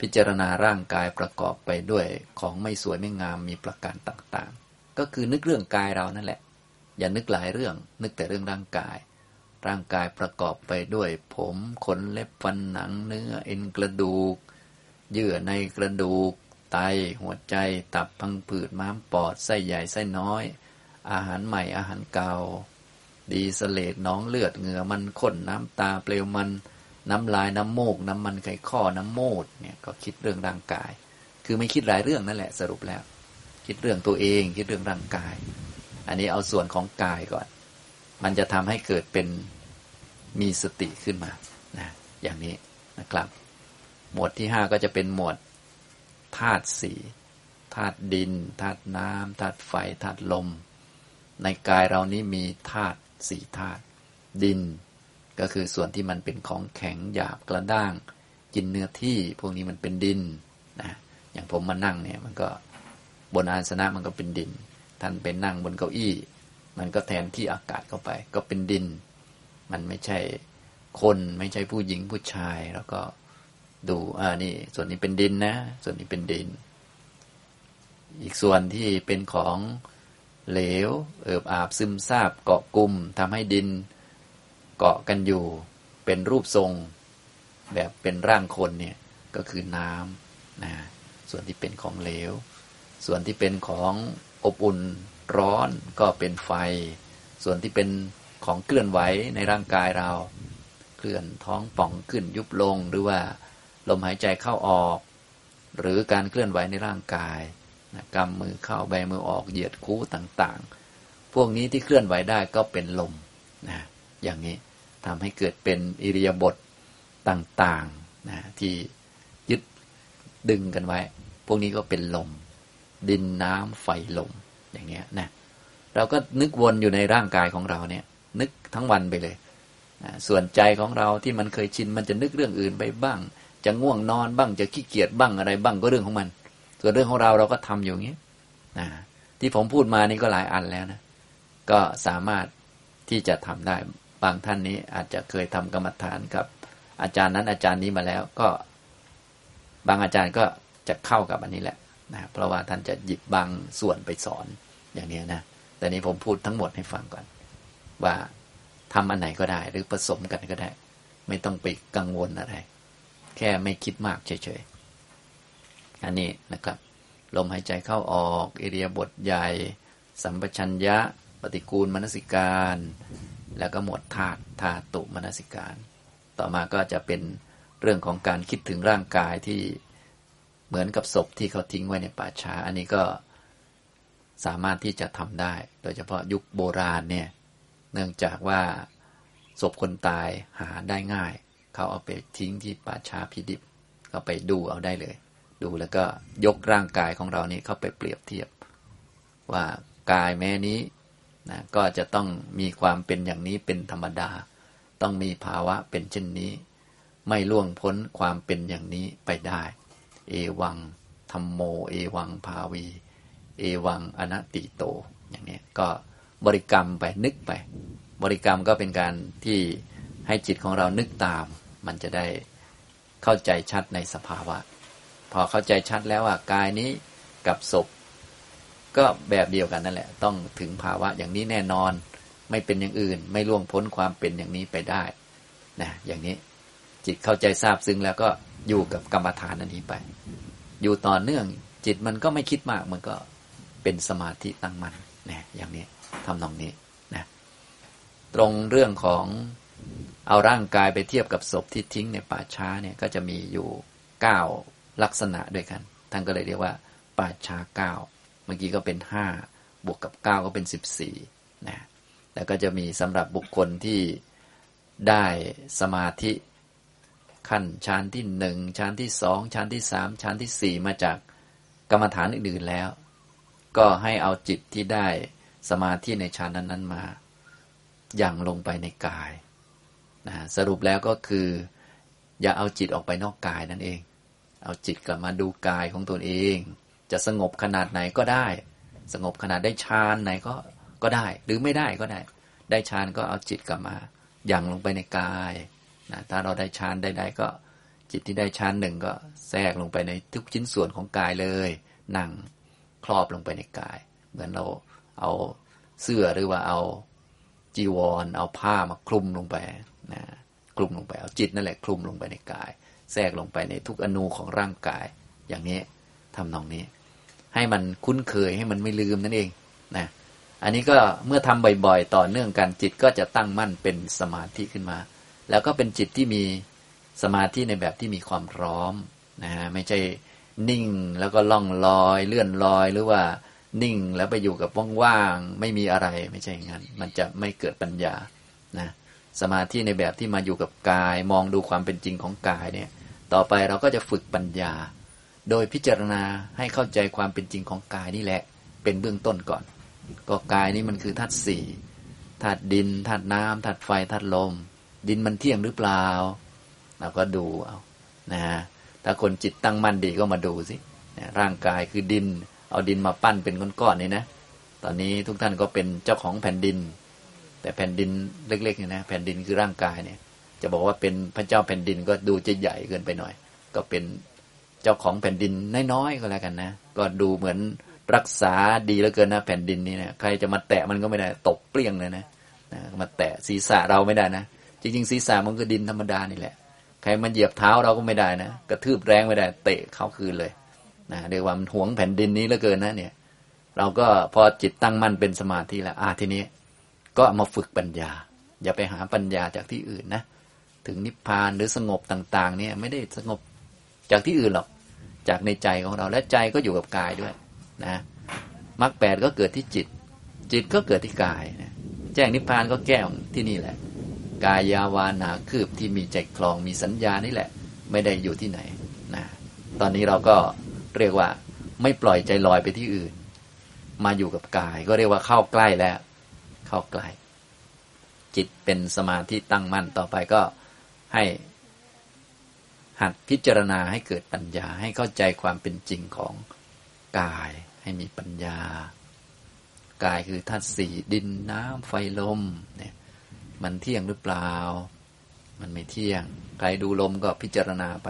พิจารณาร่างกายประกอบไปด้วยของไม่สวยไม่งามมีประการต่างๆ ก็คือนึกเรื่องกายเรานั่นแหละ อย่านึกหลายเรื่อง นึกแต่เรื่องร่างกาย ร่างกายประกอบไปด้วย ผมขนเล็บฟันหนังเนื้อเอ็นกระดูก เยื่อในกระดูก ไต หัวใจ ตับพังผืดม้ามปอดไส้ใหญ่ไส้น้อย อาหารใหม่อาหารเก่า ดีสเลดน้องเลือดเหงื่อมันข้นน้ำตาเปลวมันน้ำลายน้ำโมก น้ำมันไข่ข้อน้ำโมดเนี่ยก็คิดเรื่องร่างกาย คือไม่คิดหลายเรื่องนั่นแหละสรุปแล้ว คิดเรื่องตัวเองคิดเรื่องร่างกาย อันนี้เอาส่วนของกายก่อน มันจะทำให้เกิดเป็นมีสติขึ้นมานะอย่างนี้นะครับ หมวดที่ห้าก็จะเป็นหมวดธาตุสี่ธาตุดินธาตุน้ำธาตุไฟธาตุลม ในกายเรานี้มีธาตุสี่ธาตุดิน ก็คือส่วนที่มันเป็นของแข็งหยาบกระด้าง กินเนื้อที่พวกนี้มันเป็นดินนะอย่างผมมานั่งเนี่ยมันก็บนอาสนะมันก็เป็นดิน ท่านเป็นนั่งบนเก้าอี้ มันก็แทนที่อากาศเข้าไป ก็เป็นดิน มันไม่ใช่คนไม่ใช่ผู้หญิงผู้ชาย แล้วก็ดูอ่านี่ ส่วนนี้เป็นดินนะ ส่วนนี้เป็นดิน อีกส่วนที่เป็นของเหลว เอิบอาบซึมซาบเกาะกลุ่มทำให้ดินเกาะกันอยู่ เป็นรูปทรง แบบเป็นร่างคนเนี่ยก็คือน้ำนะส่วนที่เป็นของเหลว ส่วนที่เป็นของอบอุ่น ร้อนก็เป็นไฟ ส่วนที่เป็นของเคลื่อนไหวในร่างกายเรา เคลื่อนท้องป่องขึ้นยุบลง หรือว่าลมหายใจเข้าออก หรือการเคลื่อนไหวในร่างกายนะกำมือเข้าใบมือออกเหยียดคู้ต่างๆ พวกนี้ที่เคลื่อนไหวได้ก็เป็นลมนะอย่างนี้ทำให้เกิดเป็นอิริยาบถต่างๆนะที่ยึดดึงกันไว้ พวกนี้ก็เป็นลม ดินน้ำไฟลม อย่างเงี้ยนะเราก็นึกวนอยู่ในร่างกายของเราเนี่ย นึกทั้งวันไปเลยส่วนใจของเราที่มันเคยชินมันจะนึกเรื่องอื่นไปบ้าง จะง่วงนอนบ้างจะขี้เกียจบ้างอะไรบ้างก็เรื่องของมัน ส่วนเรื่องของเราเราก็ทำอยู่อย่างนี้นะที่ผมพูดมานี่ก็หลายอันแล้วนะก็สามารถที่จะทำได้บางท่านนี้อาจจะเคยทำกรรมฐานกับ อาจารย์นั้นอาจารย์นี้มาแล้วก็ บางอาจารย์ก็จะเข้ากับอันนี้แหละ นะเพราะว่าท่านจะหยิบบางส่วนไปสอนอย่างนี้นะแต่นี้ผมพูดทั้งหมดให้ฟังก่อน ว่าทำอันไหนก็ได้ หรือผสมกันก็ได้ ไม่ต้องไปกังวลอะไร แค่ไม่คิดมากเฉยๆอันนี้นะครับ ลมหายใจเข้าออกเอเรียบทใหญ่ สัมปชัญญะ ปฏิกูลมนสิการ แล้วก็หมวดธาตุธาตุมนสิการ ต่อมาก็จะเป็นเรื่องของการคิดถึงร่างกายที่ เหมือนกับศพที่เขาทิ้งไว้ในป่าช้า อันนี้ก็สามารถที่จะทำได้ โดยเฉพาะยุคโบราณเนี่ย เนื่องจากว่าศพคนตายหาได้ง่าย เขาเอาไปทิ้งที่ป่าช้าพิดิบก็ไปดูเอาได้เลย ดูแล้วก็ยกร่างกายของเรานี่เข้าไปเปรียบเทียบ ว่ากายแม้นี้นะก็จะต้องมีความเป็นอย่างนี้เป็นธรรมดา ต้องมีภาวะเป็นเช่นนี้ ไม่ล่วงพ้นความเป็นอย่างนี้ไปได้ เอวังธรรมโม เอวังภาวี เอวังอนัตติโต อย่างนี้ก็บริกรรมไปนึกไป บริกรรมก็เป็นการที่ให้จิตของเรานึกตาม มันจะได้เข้าใจชัดในสภาวะ พอเข้าใจชัดแล้วว่ากายนี้กับศพ ก็แบบเดียวกันนั่นแหละ ต้องถึงภาวะอย่างนี้แน่นอน ไม่เป็นอย่างอื่น ไม่ล่วงพ้นความเป็นอย่างนี้ไปได้นะอย่างนี้จิตเข้าใจทราบซึ้งแล้วก็ อยู่กับกรรมฐานอันนี้ไป อยู่ต่อเนื่อง จิตมันก็ไม่คิดมากมันก็เป็นสมาธิตั้งมันนะอย่างนี้ทำนองนี้นะตรงเรื่องของเอาร่างกายไปเทียบกับศพที่ทิ้งในป่าช้าเนี่ยก็จะมีอยู่เก้าลักษณะด้วยกัน ท่านก็เลยเรียกว่า ป่าช้าเก้าเมื่อกี้ก็เป็นห้าบวกกับเก้าก็เป็นสิบสี่นะแล้วก็จะมีสำหรับบุคคลที่ได้สมาธิ ขั้นชั้นที่หนึ่งชั้นที่สองชั้นที่สามชั้นที่สี่มาจากกรรมฐานอื่นๆแล้ว ก็ให้เอาจิตที่ได้สมาธิในชั้นนั้นๆมา อย่างลงไปในกายนะสรุปแล้วก็คือ อย่าเอาจิตออกไปนอกกายนั่นเอง เอาจิตกลับมาดูกายของตนเอง จะสงบขนาดไหนก็ได้ สงบขนาดได้ฌานไหนก็ก็ได้ หรือไม่ได้ก็ได้ ได้ฌานก็เอาจิตกลับมา อย่างลงไปในกาย นะถ้าเราได้ฌานใดๆก็จิตที่ได้ฌานหนึ่งก็แทรกลงไปในทุกชิ้นส่วนของกายเลยนั่งครอบลงไปในกาย เหมือนเราเอาเสื้อหรือว่าเอาจีวร เอาผ้ามาคลุมลงไปนะคลุมลงไปเอาจิตนั่นแหละคลุมลงไปในกาย แทรกลงไปในทุกอนูของร่างกาย อย่างนี้ทำนองนี้ ให้มันคุ้นเคยให้มันไม่ลืมนั่นเองนะอันนี้ก็เมื่อทำบ่อยๆ ต่อเนื่องกันจิตก็จะตั้งมั่นเป็นสมาธิขึ้นมา แล้วก็เป็นจิตที่มีสมาธิในแบบที่มีความพร้อมนะฮะไม่ใช่นิ่งแล้วก็ล่องลอย เลื่อนลอยหรือว่านิ่งแล้วไปอยู่กับว่างๆไม่มีอะไรไม่ใช่อย่างนั้น มันจะไม่เกิดปัญญานะสมาธิในแบบที่มาอยู่กับกาย มองดูความเป็นจริงของกายเนี่ย ต่อไปเราก็จะฝึกปัญญา โดยพิจารณาให้เข้าใจความเป็นจริงของกายนี่แหละ เป็นเบื้องต้นก่อน ก็กายนี้มันคือธาตุสี่ธาตุดินธาตุน้ำธาตุไฟธาตุลม ดินมันเที่ยงหรือเปล่า เราก็ดูเอานะถ้าคนจิตตั้งมั่นดีก็มาดูสิร่างกายคือดิน เอาดินมาปั้นเป็นก้อนๆนี่นะ ตอนนี้ทุกท่านก็เป็นเจ้าของแผ่นดิน แต่แผ่นดินเล็กๆเนี่ยนะแผ่นดินคือร่างกายเนี่ย จะบอกว่าเป็นพระเจ้าแผ่นดินก็ดูจะใหญ่เกินไปหน่อย ก็เป็นเจ้าของแผ่นดินน้อยๆก็แล้วกันนะ ก็ดูเหมือนรักษาดีเหลือเกินนะแผ่นดินนี้นะใครจะมาแตะมันก็ไม่ได้ตกเปลี่ยงเลยนะนะมาแตะศีรษะเราไม่ได้นะ จริงๆศีรษะมันก็ดินธรรมดานี่แหละ ใครมาเหยียบเท้าเราก็ไม่ได้นะกระทืบแรงไม่ได้ เตะเขาคืนเลยนะเรียกว่ามันหวงแผ่นดินนี้เหลือเกินนะเนี่ย เราก็พอจิตตั้งมั่นเป็นสมาธิแล้วอาทีนี้ ก็มาฝึกปัญญา อย่าไปหาปัญญาจากที่อื่นนะถึงนิพพานหรือสงบต่าง ๆ เนี่ย ไม่ได้สงบจากที่อื่นหรอก จากในใจของเราและใจก็อยู่กับกายด้วยนะมรรคแปดก็เกิดที่จิต จิตก็เกิดที่กายนะแจ้งนิพพานก็แก้วที่นี่แหละ กายยาวานาคืบที่มีใจคลองมีสัญญานี่แหละ ไม่ได้อยู่ที่ไหนนะตอนนี้เราก็เรียกว่า ไม่ปล่อยใจลอยไปที่อื่น มาอยู่กับกายก็เรียกว่าเข้าใกล้แล้ว เข้าใกล้ จิตเป็นสมาธิตั้งมั่นต่อไปก็ให้หัดพิจารณาให้เกิดปัญญาให้เข้าใจความเป็นจริงของกายให้มีปัญญากายคือธาตุสี่ดินน้ำไฟลมเนี่ย มันเที่ยงหรือเปล่า มันไม่เที่ยง ใครดูลมก็พิจารณาไป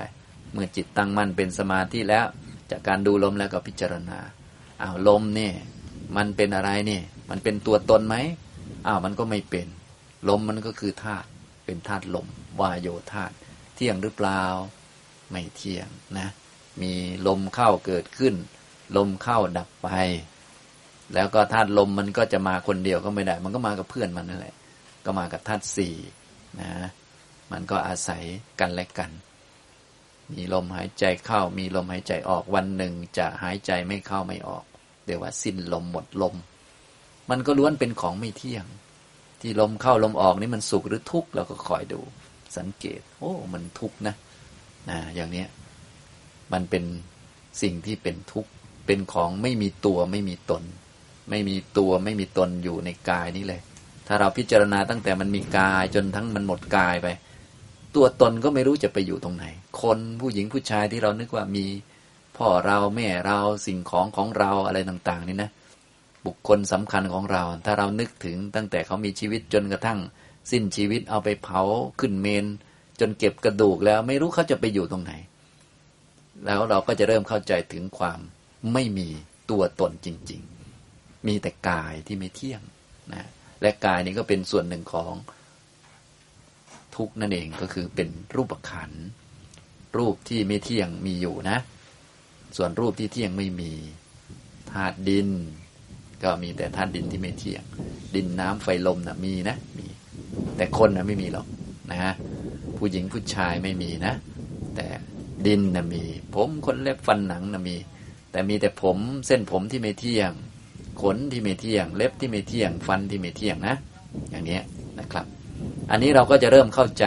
เมื่อจิตตั้งมั่นเป็นสมาธิแล้ว จากการดูลมแล้วก็พิจารณาอ้าวลมเนี่ยมันเป็นอะไรเนี่ยมันเป็นตัวตนไหมอ้าวมันก็ไม่เป็น ลมมันก็คือธาตุเป็นธาตุลมวายโยธาตุเที่ยงหรือเปล่า ไม่เที่ยงนะ มีลมเข้าเกิดขึ้น ลมเข้าดับไป แล้วก็ธาตุลมมันก็จะมาคนเดียวก็ไม่ได้ มันก็มากับเพื่อนมันนั่นแหละ ก็มากับธาตุสี่นะ มันก็อาศัยกันและกัน มีลมหายใจเข้า มีลมหายใจออกวันหนึ่งจะหายใจไม่เข้าไม่ออกเรียกว่าสิ้นลมหมดลม มันก็ล้วนเป็นของไม่เที่ยง ที่ลมเข้าลมออกนี่มันสุขหรือทุกข์เราก็คอยดูสังเกต โอ้ มันทุกข์นะนะอย่างเนี้ยมันเป็นสิ่งที่เป็นทุกข์เป็นของไม่มีตัวไม่มีตน ไม่มีตัวไม่มีตนอยู่ในกายนี้เลย ถ้าเราพิจารณาตั้งแต่มันมีกายจนทั้งมันหมดกายไป ตัวตนก็ไม่รู้จะไปอยู่ตรงไหน คนผู้หญิงผู้ชายที่เรานึกว่ามีพ่อเราแม่เราสิ่งของของเราอะไรต่างๆ นี่นะ บุคคลสำคัญของเรา ถ้าเรานึกถึงตั้งแต่เขามีชีวิตจนกระทั่ง สิ้นชีวิตเอาไปเผาขึ้นเมน จนเก็บกระดูกแล้วไม่รู้เขาจะไปอยู่ตรงไหน แล้วเราก็จะเริ่มเข้าใจถึงความไม่มีตัวตนจริง ๆ มีแต่กายที่ไม่เที่ยงนะ และกายนี้ก็เป็นส่วนหนึ่งของทุกนั่นเองก็คือเป็นรูปขัน รูปที่ไม่เที่ยงมีอยู่นะ ส่วนรูปที่เที่ยงไม่มีธาตุดิน ก็มีแต่ธาตุดินที่ไม่เที่ยง ดินน้ำไฟลมนะ่ะมีนะมี แต่คนนะไม่มีหรอกนะฮะผู้หญิงผู้ชายไม่มีนะ แต่ดินนะมี ผมขนเล็บฟันหนังนะมี แต่มีแต่ผมเส้นผมที่ไม่เที่ยง ขนที่ไม่เที่ยง เล็บที่ไม่เที่ยง ฟันที่ไม่เที่ยงนะ อย่างนี้นะครับ อันนี้เราก็จะเริ่มเข้าใจ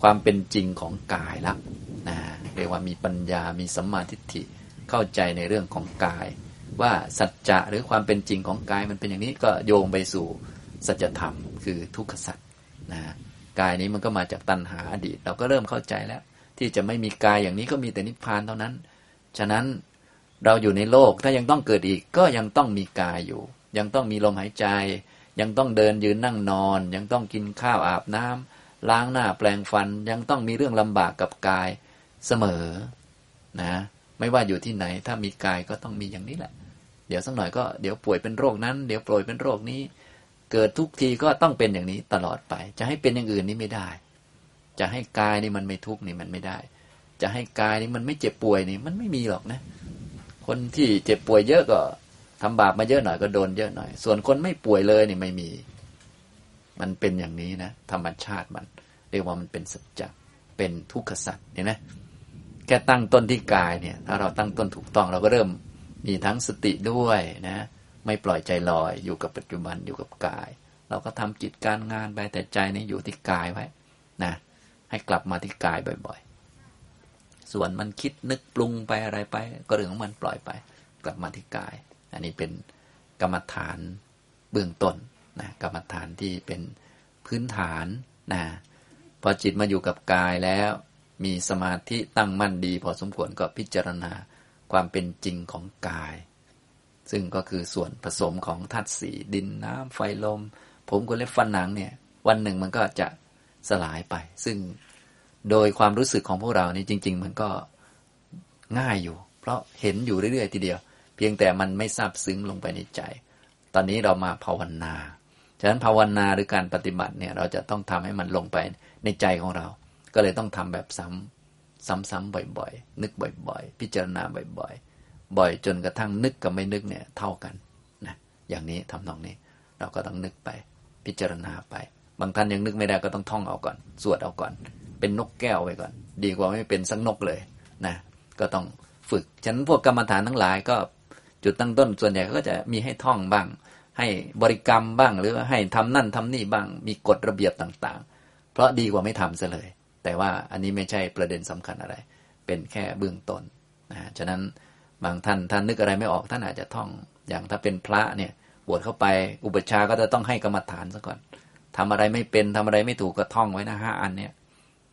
ความเป็นจริงของกายละนะเรียกว่ามีปัญญามีสัมมาทิฏฐิเข้าใจในเรื่องของกาย ว่าสัจจะหรือความเป็นจริงของกายมันเป็นอย่างนี้ก็โยงไปสู่สัจธรรม คือทุกขสัจนะกายนี้มันก็มาจากตัณหาอดีต เราก็เริ่มเข้าใจแล้ว ที่จะไม่มีกายอย่างนี้ก็มีแต่นิพพานเท่านั้น ฉะนั้น เราอยู่ในโลกถ้ายังต้องเกิดอีกก็ยังต้องมีกายอยู่ ยังต้องมีลมหายใจ ยังต้องเดินยืนนั่งนอน ยังต้องกินข้าวอาบน้ำล้างหน้าแปลงฟัน ยังต้องมีเรื่องลำบากกับกายเสมอนะ ไม่ว่าอยู่ที่ไหน ถ้ามีกายก็ต้องมีอย่างนี้แหละ เดี๋ยวสักหน่อยก็เดี๋ยวป่วยเป็นโรคนั้น เดี๋ยวป่วยเป็นโรคนี้ เกิดทุกทีก็ต้องเป็นอย่างนี้ตลอดไป จะให้เป็นอย่างอื่นนี่ไม่ได้ จะให้กายนี่มันไม่ทุกข์นี่มันไม่ได้ จะให้กายนี่มันไม่เจ็บป่วยนี่มันไม่มีหรอกนะ คนที่เจ็บป่วยเยอะก็ทำบาปมาเยอะหน่อยก็โดนเยอะหน่อย ส่วนคนไม่ป่วยเลยนี่ไม่มี มันเป็นอย่างนี้นะ ธรรมชาติมัน เรียกว่ามันเป็นสัจจะเป็นทุกขสัจเห็นไหมแค่ตั้งต้นที่กายเนี่ย ถ้าเราตั้งต้นถูกต้องเราก็เริ่มมีทั้งสติด้วยนะ ไม่ปล่อยใจลอยอยู่กับปัจจุบันอยู่กับกาย เราก็ทำจิตการงานไปแต่ใจนี่อยู่ที่กายไว้นะให้กลับมาที่กายบ่อย ส่วนมันคิดนึกปรุงไปอะไรไป ก็เรื่องของมันปล่อยไป กลับมาที่กาย อันนี้เป็นกรรมฐานเบื้องต้นนะกรรมฐานที่เป็นพื้นฐานนะพอจิตมาอยู่กับกายแล้ว มีสมาธิตั้งมั่นดี พอสมควรก็พิจารณาความเป็นจริงของกาย ซึ่งก็คือส่วนผสมของธาตุสีดินน้ำไฟลม ผมก็เล็บฟันหนังเนี่ย วันหนึ่งมันก็จะสลายไป ซึ่ง โดยความรู้สึกของพวกเรานี่จริง ๆ มันก็ง่ายอยู่ เพราะเห็นอยู่เรื่อยๆ ทีเดียว เพียงแต่มันไม่ซาบซึ้งลงไปในใจ ตอนนี้เรามาภาวนา ฉะนั้นภาวนาหรือการปฏิบัติเนี่ยเราจะต้องทำให้มันลงไปในใจของเรา ก็เลยต้องทำแบบซ้ำซ้ำๆบ่อยๆ นึกบ่อยๆ พิจารณาบ่อยๆ บ่อยจนกระทั่งนึกกับไม่นึกเนี่ยเท่ากันนะอย่างนี้ทำนองนี้เราก็ต้องนึกไป พิจารณาไป บางท่านยังนึกไม่ได้ก็ต้องท่องเอาก่อน สวดเอาก่อน เป็นนกแก้วไปก่อน ดีกว่าไม่เป็นสักนกเลยนะก็ต้องฝึกฉะนั้นพวกกรรมฐานทั้งหลายก็จุดตั้งต้นส่วนใหญ่ก็จะมีให้ท่องบ้าง ให้บริกรรมบ้างหรือให้ทำนั่นทำนี่บ้าง มีกฎระเบียบต่างๆ เพราะดีกว่าไม่ทำซะเลย แต่ว่าอันนี้ไม่ใช่ประเด็นสำคัญอะไร เป็นแค่เบื้องต้นนะฉะนั้นบางท่านท่านนึกอะไรไม่ออกท่านอาจจะท่องอย่างถ้าเป็นพระเนี่ยบวชเข้าไปอุปชาก็จะต้องให้กรรมฐานซะก่อนทำอะไรไม่เป็นทำอะไรไม่ถูกก็ท่องไว้นะห้าอันเนี่ย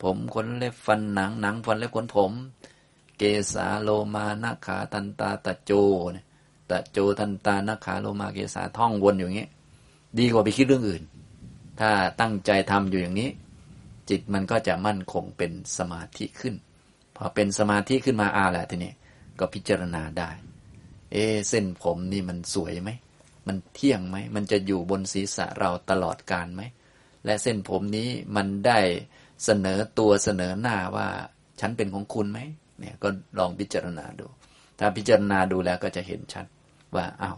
ผมขนเล็บฟันหนังหนังฟันเล็บขนผม เกสาโลมานาขาตันตาตะโจเนี่ยตะโจตันตานาขาโลมาเกสาท่องวนอยู่อย่างนี้ ดีกว่าไปคิดเรื่องอื่น ถ้าตั้งใจทำอยู่อย่างนี้ จิตมันก็จะมั่นคงเป็นสมาธิขึ้น พอเป็นสมาธิขึ้นมาอาแหละทีนี้ก็พิจารณาได้ เอเส้นผมนี่มันสวยไหมมันเที่ยงไหม มันจะอยู่บนศีรษะเราตลอดการไหม และเส้นผมนี้มันได้ เสนอตัวเสนอหน้าว่า ฉันเป็นของคุณไหมเนี่ยก็ลองพิจารณาดู ถ้าพิจารณาดูแล้วก็จะเห็นชัดว่าอ้าว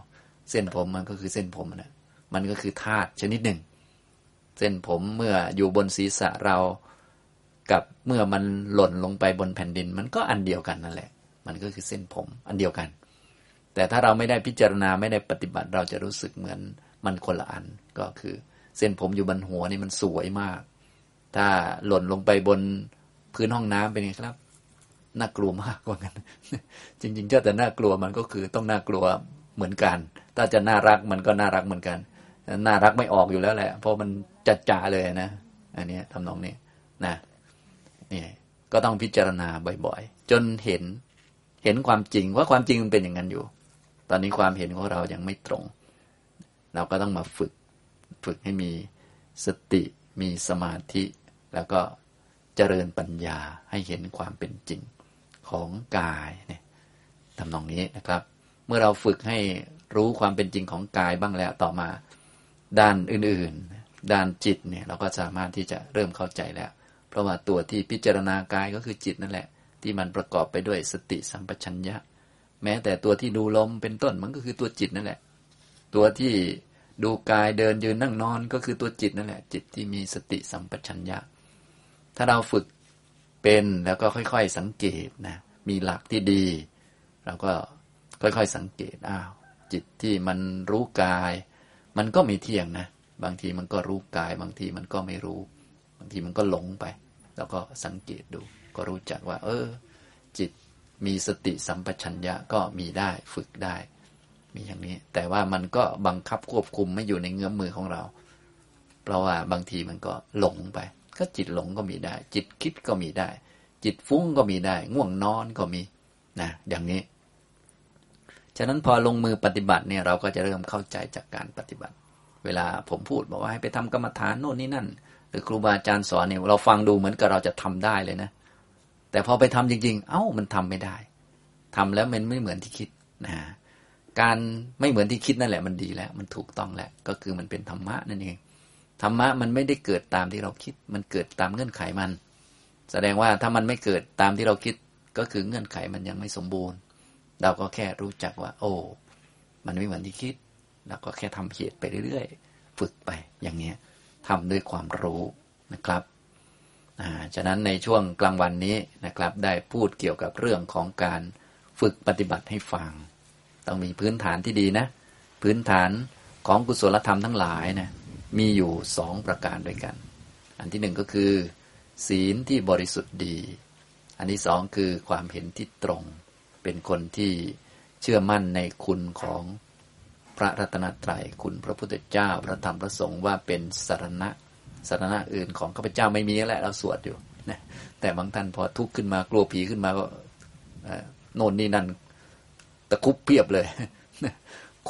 เส้นผมมันก็คือเส้นผมนะมันก็คือธาตุชนิดหนึ่ง เส้นผมเมื่ออยู่บนศีรษะเรากับเมื่อมันหล่นลงไปบนแผ่นดิน มันก็อันเดียวกันนั่นแหละ มันก็คือเส้นผมอันเดียวกัน แต่ถ้าเราไม่ได้พิจารณาไม่ได้ปฏิบัติเราจะรู้สึกเหมือนมันคนละอันก็คือ เส้นผมอยู่บนหัวนี่มันสวยมาก ถ้าหล่นลงไปบนพื้นห้องน้ำเป็นไงครับ น่ากลัวมากว่างั้น จริงๆเจ้าแต่น่ากลัวมันก็คือต้องน่ากลัวเหมือนกัน ถ้าจะน่ารักมันก็น่ารักเหมือนกัน น่ารักไม่ออกอยู่แล้วแหละ เพราะมันจัดจ่าเลยนะ อันนี้ทำนองนี้นะนี่ก็ต้องพิจารณาบ่อยๆ จนเห็นเห็นความจริงว่าความจริงมันเป็นอย่างนั้นอยู่ ตอนนี้ความเห็นของเรายังไม่ตรง เราก็ต้องมาฝึก ฝึกให้มีสติ มีสมาธิ แล้วก็เจริญปัญญาให้เห็นความเป็นจริงของกายเนี่ยทำนองนี้นะครับ เมื่อเราฝึกให้รู้ความเป็นจริงของกายบ้างแล้วต่อมาด้านอื่นๆ ด้านจิตเนี่ยเราก็สามารถที่จะเริ่มเข้าใจแล้ว เพราะว่าตัวที่พิจารณากายก็คือจิตนั่นแหละ ที่มันประกอบไปด้วยสติสัมปชัญญะ แม้แต่ตัวที่ดูลมเป็นต้นมันก็คือตัวจิตนั่นแหละ ตัวที่ดูกายเดินยืนนั่งนอนก็คือตัวจิตนั่นแหละ จิตที่มีสติสัมปชัญญะ ถ้าเราฝึกเป็นแล้วก็ค่อย ๆ สังเกตนะ มีหลักที่ดี เราก็ค่อย ๆ สังเกตอ้าวจิตที่มันรู้กาย มันก็ไม่เที่ยงนะ บางทีมันก็รู้กาย บางทีมันก็ไม่รู้ บางทีมันก็หลงไป แล้วก็สังเกตดู ก็รู้จักว่า เออ จิตมีสติสัมปชัญญะก็มีได้ฝึกได้ มีอย่างนี้ แต่ว่ามันก็บังคับควบคุมไม่อยู่ในเงื้อมมือของเรา เพราะว่าบางทีมันก็หลงไป ก็จิตหลงก็มีได้ จิตคิดก็มีได้ จิตฟุ้งก็มีได้ ง่วงนอนก็มีนะอย่างนี้ ฉะนั้นพอลงมือปฏิบัติเนี่ยเราก็จะเริ่มเข้าใจจากการปฏิบัติ เวลาผมพูดบอกว่าให้ไปทำกรรมฐานโน่นนี่นั่น หรือครูบาอาจารย์สอนเนี่ยเราฟังดูเหมือนกับเราจะทำได้เลยนะ แต่พอไปทำจริง ๆ เอ้ามันทำไม่ได้ทำแล้วมันไม่เหมือนที่คิดนะการไม่เหมือนที่คิดนั่นแหละมันดีแล้ว มันถูกต้องแล้วก็คือมันเป็นธรรมะนั่นเอง ธรรมะมันไม่ได้เกิดตามที่เราคิด มันเกิดตามเงื่อนไขมัน แสดงว่าถ้ามันไม่เกิดตามที่เราคิดก็คือเงื่อนไขมันยังไม่สมบูรณ์ เราก็แค่รู้จักว่า โอ้ มันไม่เหมือนที่คิด เราก็แค่ทำเหตุไปเรื่อยๆ ฝึกไปอย่างเนี้ยทำด้วยความรู้นะครับอ่าฉะนั้นในช่วงกลางวันนี้นะครับ ได้พูดเกี่ยวกับเรื่องของการฝึกปฏิบัติให้ฟัง ต้องมีพื้นฐานที่ดีนะ พื้นฐานของกุศลธรรมทั้งหลายนะ มีอยู่สองประการด้วยกัน อันที่หนึ่งก็คือ ศีลที่บริสุทธิ์ดี อันที่สองคือความเห็นที่ตรง เป็นคนที่เชื่อมั่นในคุณของพระรัตนตรัยคุณพระพุทธเจ้า พระธรรมพระสงฆ์ว่าเป็นสารณะสารณะอื่นของข้าพเจ้าไม่มีแหละเราสวดอยู่นะแต่บางท่านพอทุกข์ขึ้นมากลัวผีขึ้นมาก็โน่นนี่นั่นตะคุบเพียบเลย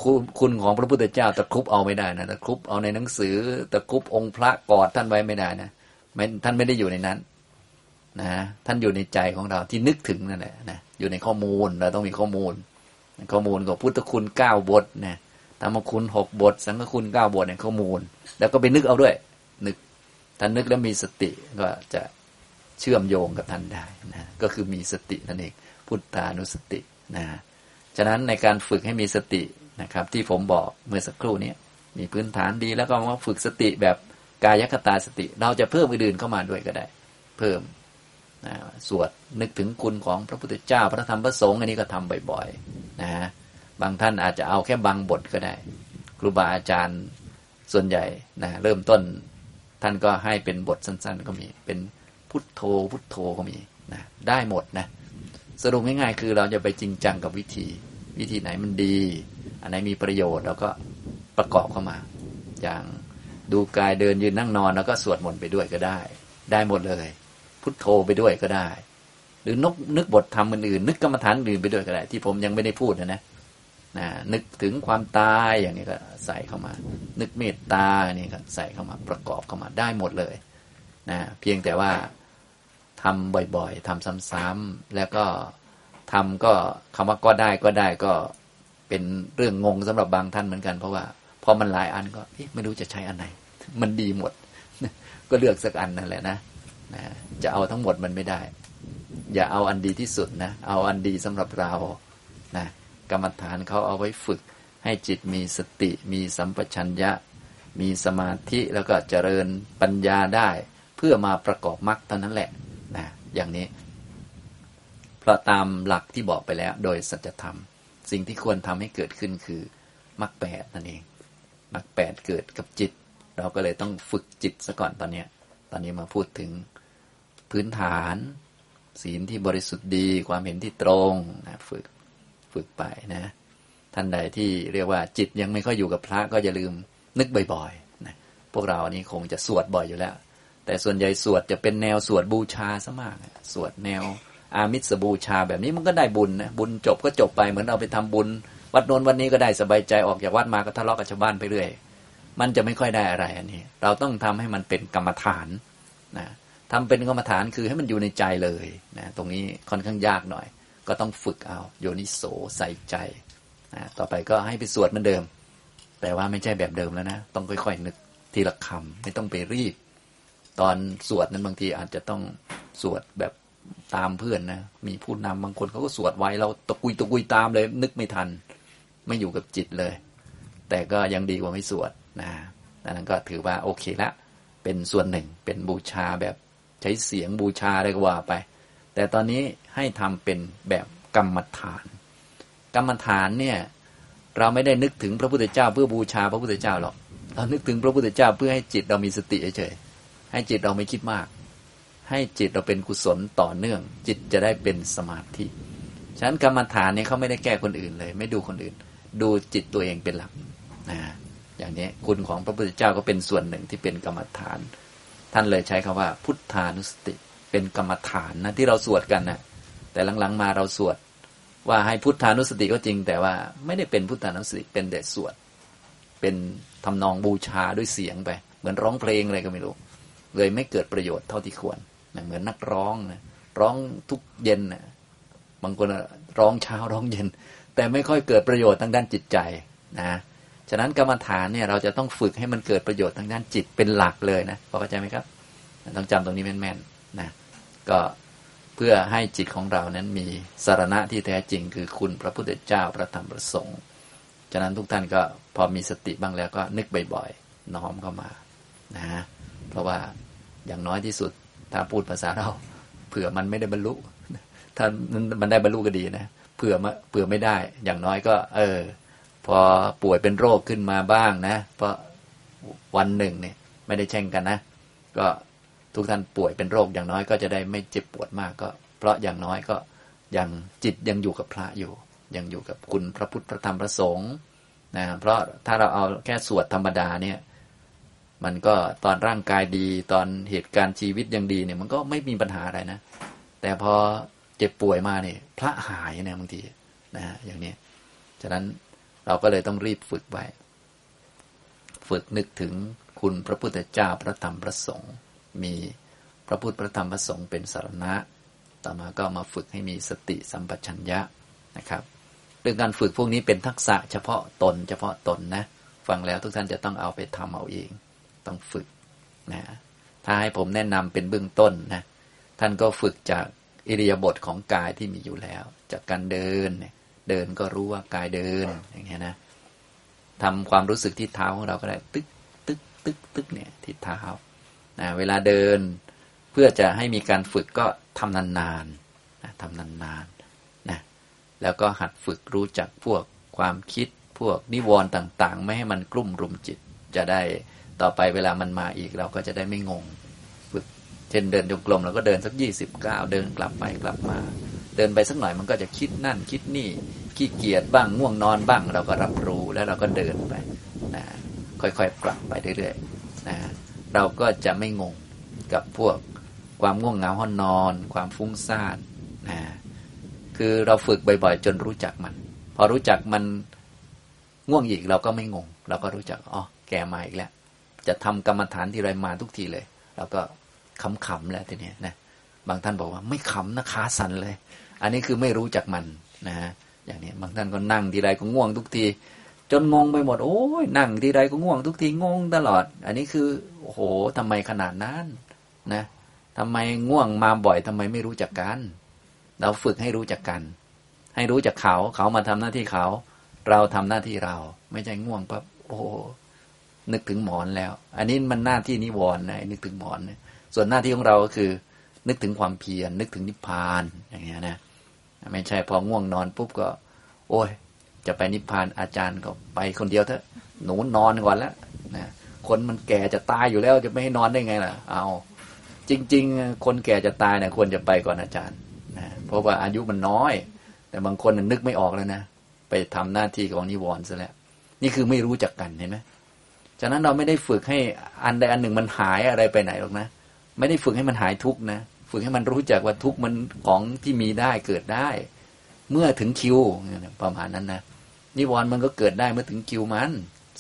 คุณคุณของพระพุทธเจ้าตะครุบเอาไม่ได้นะตะครุบเอาในหนังสือตะครุบองค์พระกอดท่านไว้ไม่ได้นะไม่ท่านไม่ได้อยู่ในนั้นนะท่านอยู่ในใจของเราที่นึกถึงนั่นแหละนะอยู่ในข้อมูลเราต้องมีข้อมูล ข้อมูลของพุทธคุณเก้าบทนะธรรมคุณหกบท สังฆคุณเก้าบทในข้อมูล แล้วก็ไปนึกเอาด้วย นึกท่านนึกแล้วมีสติก็จะเชื่อมโยงกับท่านได้นะก็คือมีสตินั่นเองพุทธานุสตินะฉะนั้นในการฝึกให้มีสติ นะครับ ที่ผมบอกเมื่อสักครู่นี้มีพื้นฐานดีแล้วก็มาฝึกสติแบบกายคตาสติ เราจะเพิ่มอื่นเข้ามาด้วยก็ได้ เพิ่มนะสวดนึกถึงคุณของพระพุทธเจ้า พระธรรมพระสงฆ์อันนี้ก็ทำบ่อยๆนะบางท่านอาจจะเอาแค่บางบทก็ได้ ครูบาอาจารย์ส่วนใหญ่นะเริ่มต้นท่านก็ให้เป็นบทสั้น ๆ ก็มี เป็นพุทโธพุทโธก็มีนะได้หมดนะสรุปง่ายๆคือเราจะไปจริงจังกับวิธี วิธีไหนมันดี อันไหนมีประโยชน์เราก็ประกอบเข้ามา อย่างดูกายเดินยืนนั่งนอนแล้วก็สวดมนต์ไปด้วยก็ได้ ได้หมดเลย พุทโธไปด้วยก็ได้ หรือนกนึกบทธรรมอื่นๆนึกกรรมฐานอื่นไปด้วยก็ได้ ที่ผมยังไม่ได้พูดนะนะนะนึกถึงความตายอย่างนี้ก็ใส่เข้ามา นึกเมตตานี่ก็ใส่เข้ามาประกอบเข้ามาได้หมดเลยนะเพียงแต่ว่าทำบ่อยๆทำซ้ำๆแล้วก็ทำก็คำว่าก็ได้ก็ได้ก็ เป็นเรื่องงงสำหรับบางท่านเหมือนกัน เพราะว่าพอมันหลายอันก็ไม่รู้จะใช้อันไหน มันดีหมด ก็เลือกสักอันนั่นแหละนะนะจะเอาทั้งหมดมันไม่ได้ อย่าเอาอันดีที่สุดนะเอาอันดีสำหรับเรานะกรรมฐานเขาเอาไว้ฝึก ให้จิตมีสติ มีสัมปชัญญะ มีสมาธิแล้วก็เจริญปัญญาได้ เพื่อมาประกอบมรรคเท่านั้นแหละนะอย่างนี้ เพราะตามหลักที่บอกไปแล้ว โดยสัจธรรม สิ่งที่ควรทำให้เกิดขึ้นคือมรรคแปดนั่นเองมรรคแปดเกิดกับจิต เราก็เลยต้องฝึกจิตซะก่อนตอนนี้ตอนนี้มาพูดถึงพื้นฐาน ศีลที่บริสุทธิ์ดี ความเห็นที่ตรงนะฝึกฝึกไปนะ ท่านใดที่เรียกว่าจิตยังไม่ค่อยอยู่กับพระก็อย่าลืมนึกบ่อยๆนะพวกเรานี้คงจะสวดบ่อยอยู่แล้ว แต่ส่วนใหญ่สวดจะเป็นแนวสวดบูชาซะมาก สวดแนว อามิสบูชาแบบนี้มันก็ได้บุญนะบุญจบก็จบไปเหมือนเราไปทำบุญ วัดโน้นวันนี้ก็ได้สบายใจออกจากวัดมาก็ทะเลาะกับชาวบ้านไปเรื่อยมันจะไม่ค่อยได้อะไรอันนี้ เราต้องทำให้มันเป็นกรรมฐานนะทำเป็นกรรมฐานคือให้มันอยู่ในใจเลยนะตรงนี้ค่อนข้างยากหน่อย ก็ต้องฝึกเอาโยนิโสใส่ใจนะต่อไปก็ให้ไปสวดเหมือนเดิม แต่ว่าไม่ใช่แบบเดิมแล้วนะต้องค่อยๆนึกทีละคำไม่ต้องไปรีบ ตอนสวดนั้นบางทีอาจจะต้องสวดแบบ ตามเพื่อนนะมีผู้นำบางคนเขาก็สวดไว้เราตะกุยตะกุยตามเลย นึกไม่ทัน ไม่อยู่กับจิตเลย แต่ก็ยังดีกว่าไม่สวดนะนั้นก็ถือว่าโอเคละ เป็นส่วนหนึ่งเป็นบูชาแบบใช้เสียงบูชาอะไรก็ว่าไป แต่ตอนนี้ให้ทำเป็นแบบกรรมฐาน กรรมฐานเนี่ยเราไม่ได้นึกถึงพระพุทธเจ้าเพื่อบูชาพระพุทธเจ้าหรอกเรานึกถึงพระพุทธเจ้าเพื่อให้จิตเรามีสติเฉยๆให้จิตเราไม่คิดมาก ให้จิตเราเป็นกุศลต่อเนื่อง จิตจะได้เป็นสมาธิฉะนั้นกรรมฐานเนี่ยเขาไม่ได้แก้คนอื่นเลย ไม่ดูคนอื่น ดูจิตตัวเองเป็นหลักนะอย่างนี้คุณของพระพุทธเจ้าก็เป็นส่วนหนึ่งที่เป็นกรรมฐาน ท่านเลยใช้คำว่า พุทธานุสติเป็นกรรมฐานนะที่เราสวดกันนะแต่หลังๆมาเราสวด ว่าให้พุทธานุสติก็จริง แต่ว่าไม่ได้เป็นพุทธานุสติเป็นแต่สวด เป็นทำนองบูชาด้วยเสียงไป เหมือนร้องเพลงอะไรก็ไม่รู้ เลยไม่เกิดประโยชน์เท่าที่ควร นะเหมือนนักร้องนะร้องทุกเย็นนะบางคนร้องเช้าร้องเย็น แต่ไม่ค่อยเกิดประโยชน์ทางด้านจิตใจนะฉะนั้นกรรมฐานเนี่ยเราจะต้องฝึกให้มันเกิดประโยชน์ทางด้านจิตเป็นหลักเลยนะพอเข้าใจไหมครับต้องจำตรงนี้แม่นๆนะก็เพื่อให้จิตของเรานั้นมีสารณะที่แท้จริง คือคุณพระพุทธเจ้าพระธรรมพระสงฆ์ฉะนั้นทุกท่านก็พอมีสติบ้างแล้วก็นึกบ่อยๆน้อมเข้ามานะเพราะว่าอย่างน้อยที่สุด ถ้าพูดภาษาเราเผื่อมันไม่ได้บรรลุ ถ้ามันได้บรรลุก็ดีนะเผื่อมาเผื่อไม่ได้ อย่างน้อยก็ เออ พอป่วยเป็นโรคขึ้นมาบ้างนะ เพราะวันหนึ่งเนี่ย ไม่ได้แช่งกันนะ ก็ทุกท่านป่วยเป็นโรคอย่างน้อยก็จะได้ไม่เจ็บปวดมากก็ เพราะอย่างน้อยก็ยังจิตยังอยู่กับพระอยู่ ยังอยู่กับคุณพระพุทธพระธรรมพระสงฆ์นะเพราะถ้าเราเอาแค่สวดธรรมดาเนี่ย มันก็ตอนร่างกายดีตอนเหตุการณ์ชีวิตยังดีเนี่ยมันก็ไม่มีปัญหาอะไรนะ แต่พอเจ็บป่วยมาเนี่ย พระหายเนี่ยบางทีนะฮะอย่างนี้ฉะนั้นเราก็เลยต้องรีบฝึกไว้ ฝึกนึกถึงคุณพระพุทธเจ้าพระธรรมพระสงฆ์มีพระพุทธพระธรรมพระสงฆ์เป็นสารณะ ต่อมาก็มาฝึกให้มีสติสัมปชัญญะนะครับเรื่องการฝึกพวกนี้เป็นทักษะเฉพาะตน เฉพาะตนนะ ฟังแล้วทุกท่านจะต้องเอาไปทำเอาเอง ต้องฝึกนะถ้าให้ผมแนะนำเป็นเบื้องต้นนะท่านก็ฝึกจากอิริยาบถของกายที่มีอยู่แล้ว จากการเดินเนี่ยเดินก็รู้ว่ากายเดินอย่างเงี้ยนะทำความรู้สึกที่เท้าของเราก็ได้ตึกตึกตึกตึกเนี่ยที่เท้านะเวลาเดินเพื่อจะให้มีการฝึกก็ทำนานๆนะทำนานๆนะแล้วก็หัดฝึกรู้จักพวกความคิดพวกนิวรณ์ต่าง ๆ ไม่ให้มันกลุ่มรุมจิตจะได้ ต่อไปเวลามันมาอีกเราก็จะได้ไม่งง ฝึก เช่นเดินจงกรมเราก็เดินสักยี่สิบเก้าเดินกลับไปกลับมา เดินไปสักหน่อยมันก็จะคิดนั่นคิดนี่ขี้เกียจบ้างง่วงนอนบ้าง เราก็รับรู้แล้วเราก็เดินไปนะค่อยๆปรับไปเรื่อยๆนะเราก็จะไม่งงกับพวกความง่วงเหงาห้อนนอน ความฟุ้งซ่านนะคือเราฝึกบ่อยๆ จนรู้จักมัน พอรู้จักมันง่วงอีกเราก็ไม่งง เราก็รู้จักอ๋อแกมาอีกแล้ว จะทำกรรมฐานที่ไรมาทุกทีเลยเราก็ขำๆแล้วทีนี้นะบางท่านบอกว่าไม่ขำนะขาสั่นเลย อันนี้คือไม่รู้จักมันนะฮะอย่างนี้บางท่านก็นั่งทีไรก็ง่วงทุกที จนงงไปหมด โอ้ยนั่งทีไรก็ง่วงทุกทีงงตลอด อันนี้คือโอ้โหทำไมขนาดนั้นนะทำไมง่วงมาบ่อยทำไมไม่รู้จักกัน เราฝึกให้รู้จักกัน ให้รู้จักเขาเขามาทำหน้าที่เขา เราทำหน้าที่เรา ไม่ใช่ง่วงปั๊บโอ้ นึกถึงหมอนแล้ว อันนี้มันหน้าที่นิวรณ์นะนึกถึงหมอนนะส่วนหน้าที่ของเราก็คือ นึกถึงความเพียรนึกถึงนิพพานอย่างเงี้ยนะไม่ใช่พอง่วงนอนปุ๊บก็ โอ้ย จะไปนิพพานอาจารย์ก็ไปคนเดียวเถอะหนูนอนก่อนแล้วนะคนมันแก่จะตายอยู่แล้วจะไม่ให้นอนได้ไงล่ะ เอา จริง ๆ คนแก่จะตายเนี่ยควรจะไปก่อนอาจารย์นะเพราะว่าอายุมันน้อย แต่บางคนนึกไม่ออกแล้วนะไปทำหน้าที่ของนิวรณ์ซะแล้ว นี่คือไม่รู้จักกันเห็นไหม ฉะนั้นเราไม่ได้ฝึกให้อันใดอันหนึ่งมันหายอะไรไปไหนหรอกนะ ไม่ได้ฝึกให้มันหายทุกนะ ฝึกให้มันรู้จักว่าทุกมันของที่มีได้เกิดได้ เมื่อถึงคิวประมาณนั้นนะนิวรณ์มันก็เกิดได้เมื่อถึงคิวมัน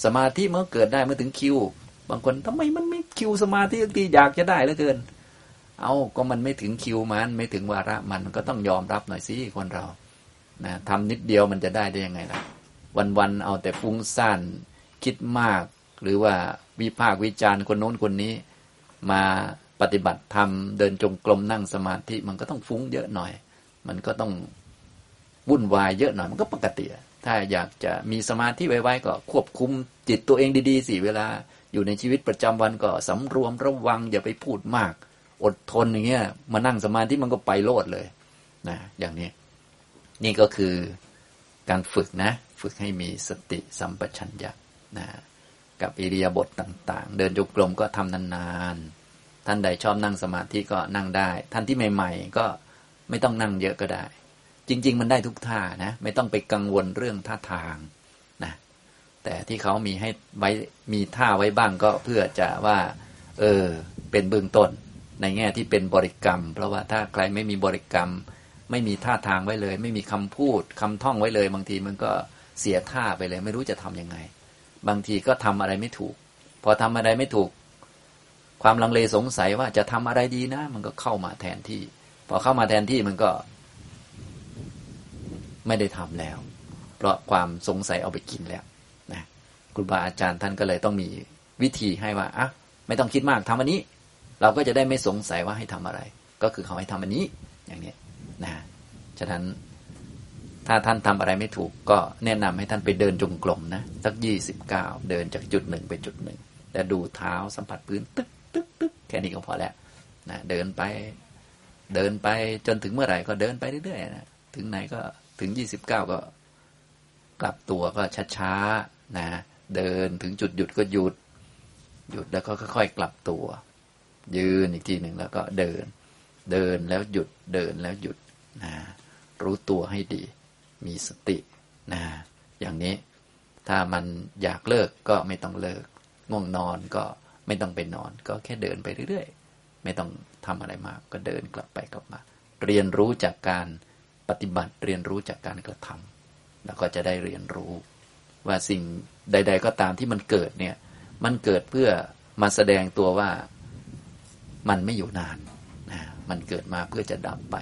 สมาธิมันก็เกิดได้เมื่อถึงคิว บางคนทำไมมันไม่คิวสมาธิทีอยากจะได้เหลือเกิน เอาก็มันไม่ถึงคิวมัน ไม่ถึงวาระมันก็ต้องยอมรับหน่อยสิคนเรานะทำนิดเดียวมันจะได้ได้ยังไงล่ะ วันๆเอาแต่ฟุ้งซ่านคิดมาก หรือว่าวิพากวิจารณ์คนโน้นคนนี้ มาปฏิบัติธรรมเดินจงกรมนั่งสมาธิมันก็ต้องฟุ้งเยอะหน่อย มันก็ต้องวุ่นวายเยอะหน่อยมันก็ปกติถ้าอยากจะมีสมาธิไว้ๆก็ควบคุมจิตตัวเองดีๆสิเวลา อยู่ในชีวิตประจำวันก็สำรวมระวังอย่าไปพูดมาก อดทนอย่างเงี้ยมานั่งสมาธิมันก็ไปโลดเลยนะอย่างนี้ นี่ก็คือการฝึกนะ ฝึกให้มีสติสัมปชัญญะนะ กับอิริยาบถต่าง ๆ เดินจงกรมก็ทำนานๆ ท่านใดชอบนั่งสมาธิก็นั่งได้ ท่านที่ใหม่ ๆ ก็ไม่ต้องนั่งเยอะก็ได้ จริง ๆ มันได้ทุกท่านะ ไม่ต้องไปกังวลเรื่องท่าทางนะ แต่ที่เขามีให้ไว้มีท่าไว้บ้างก็เพื่อจะว่า เออ เป็นเบื้องต้น ในแง่ที่เป็นบริกรรม เพราะว่าถ้าใครไม่มีบริกรรม ไม่มีท่าทางไว้เลย ไม่มีคำพูดคำท่องไว้เลย บางทีมันก็เสียท่าไปเลย ไม่รู้จะทํำยังไง บางทีก็ทำอะไรไม่ถูก พอทำอะไรไม่ถูก ความลังเลสงสัยว่าจะทำอะไรดีนะ มันก็เข้ามาแทนที่ พอเข้ามาแทนที่มันก็ ไม่ได้ทำแล้ว เพราะความสงสัยเอาไปกินแล้วนะครูบาอาจารย์ท่านก็เลยต้องมีวิธีให้ว่าอะไม่ต้องคิดมากทำอันนี้ เราก็จะได้ไม่สงสัยว่าให้ทำอะไร ก็คือเขาให้ทำอันนี้ อย่างนี้นะฉะนั้น ถ้าท่านทำอะไรไม่ถูกก็แนะนำให้ท่านไปเดินจงกรมนะสักยี่สิบเก้าเดินจากจุดหนึ่งไปจุดหนึ่งแล้วดูเท้าสัมผัสพื้นตึ๊กตึ๊กตึ๊กแค่นี้ก็พอแล้วนะเดินไปเดินไปจนถึงเมื่อไหร่ก็เดินไปเรื่อยๆนะถึงไหนก็ถึงยี่สิบเก้าก็ กลับตัวก็ช้าๆนะเดินถึงจุดหยุดก็หยุด หยุดแล้วก็ค่อยๆกลับตัว ยืนอีกทีหนึ่งแล้วก็เดิน เดินแล้วหยุดเดินแล้วหยุดนะรู้ตัวให้ดี มีสตินะอย่างนี้ ถ้ามันอยากเลิกก็ไม่ต้องเลิก ง่วงนอนก็ไม่ต้องไปนอน ก็แค่เดินไปเรื่อยๆ ไม่ต้องทำอะไรมาก ก็เดินกลับไปกลับมา เรียนรู้จากการปฏิบัติเรียนรู้จากการกระทำแล้วก็จะได้เรียนรู้ ว่าสิ่งใด ๆ ก็ตามที่มันเกิดเนี่ย มันเกิดเพื่อมาแสดงตัวว่ามันไม่อยู่นานนะมันเกิดมาเพื่อจะดับไป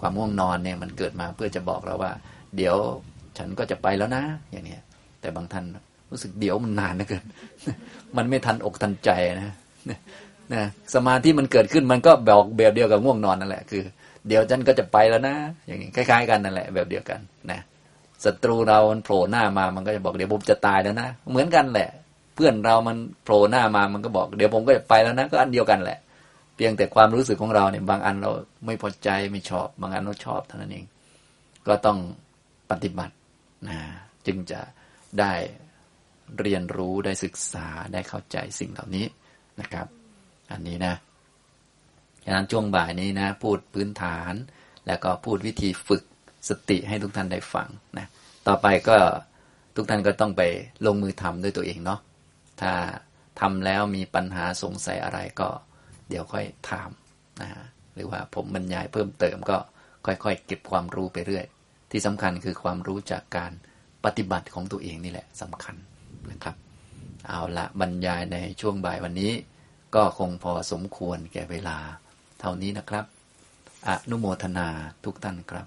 ความง่วงนอนเนี่ยมันเกิดมาเพื่อจะบอกเราว่า เดี๋ยวฉันก็จะไปแล้วนะ อย่างนี้แต่บางท่านรู้สึกเดี๋ยวมันนานนะเกิน มันไม่ทันอกทันใจนะนะสมาธิมันเกิดขึ้นมันก็บอกแบบเดียวกับง่วงนอนนั่นแหละคือ เดี๋ยวฉันก็จะไปแล้วนะ อย่างนี้คล้ายๆกันนั่นแหละแบบเดียวกันนะศัตรูเรามันโผล่หน้ามามันก็จะบอกเดี๋ยวผมจะตายแล้วนะ เหมือนกันแหละ เพื่อนเรามันโผล่หน้ามามันก็บอกเดี๋ยวผมก็จะไปแล้วนะ ก็อันเดียวกันแหละ เพียงแต่ความรู้สึกของเราเนี่ยบางอันเราไม่พอใจไม่ชอบ บางอันเราชอบเท่านั้นเอง ก็ต้อง ปฏิบัตินะจึงจะได้เรียนรู้ได้ศึกษาได้เข้าใจสิ่งเหล่านี้นะครับ อันนี้นะฉะนั้นช่วงบ่ายนี้นะ พูดพื้นฐาน แล้วก็พูดวิธีฝึกสติให้ทุกท่านได้ฟังนะต่อไปก็ทุกท่านก็ต้องไปลงมือทำด้วยตัวเองเนาะถ้าทำแล้วมีปัญหาสงสัยอะไรก็ เดี๋ยวค่อยถามนะหรือว่าผมบรรยายเพิ่มเติมก็ค่อยๆ เก็บความรู้ไปเรื่อย ที่สำคัญคือความรู้จากการปฏิบัติของตัวเองนี่แหละสำคัญนะครับ เอาละบรรยายในช่วงบ่ายวันนี้ ก็คงพอสมควรแก่เวลา เท่านี้นะครับ อนุโมทนาทุกท่านครับ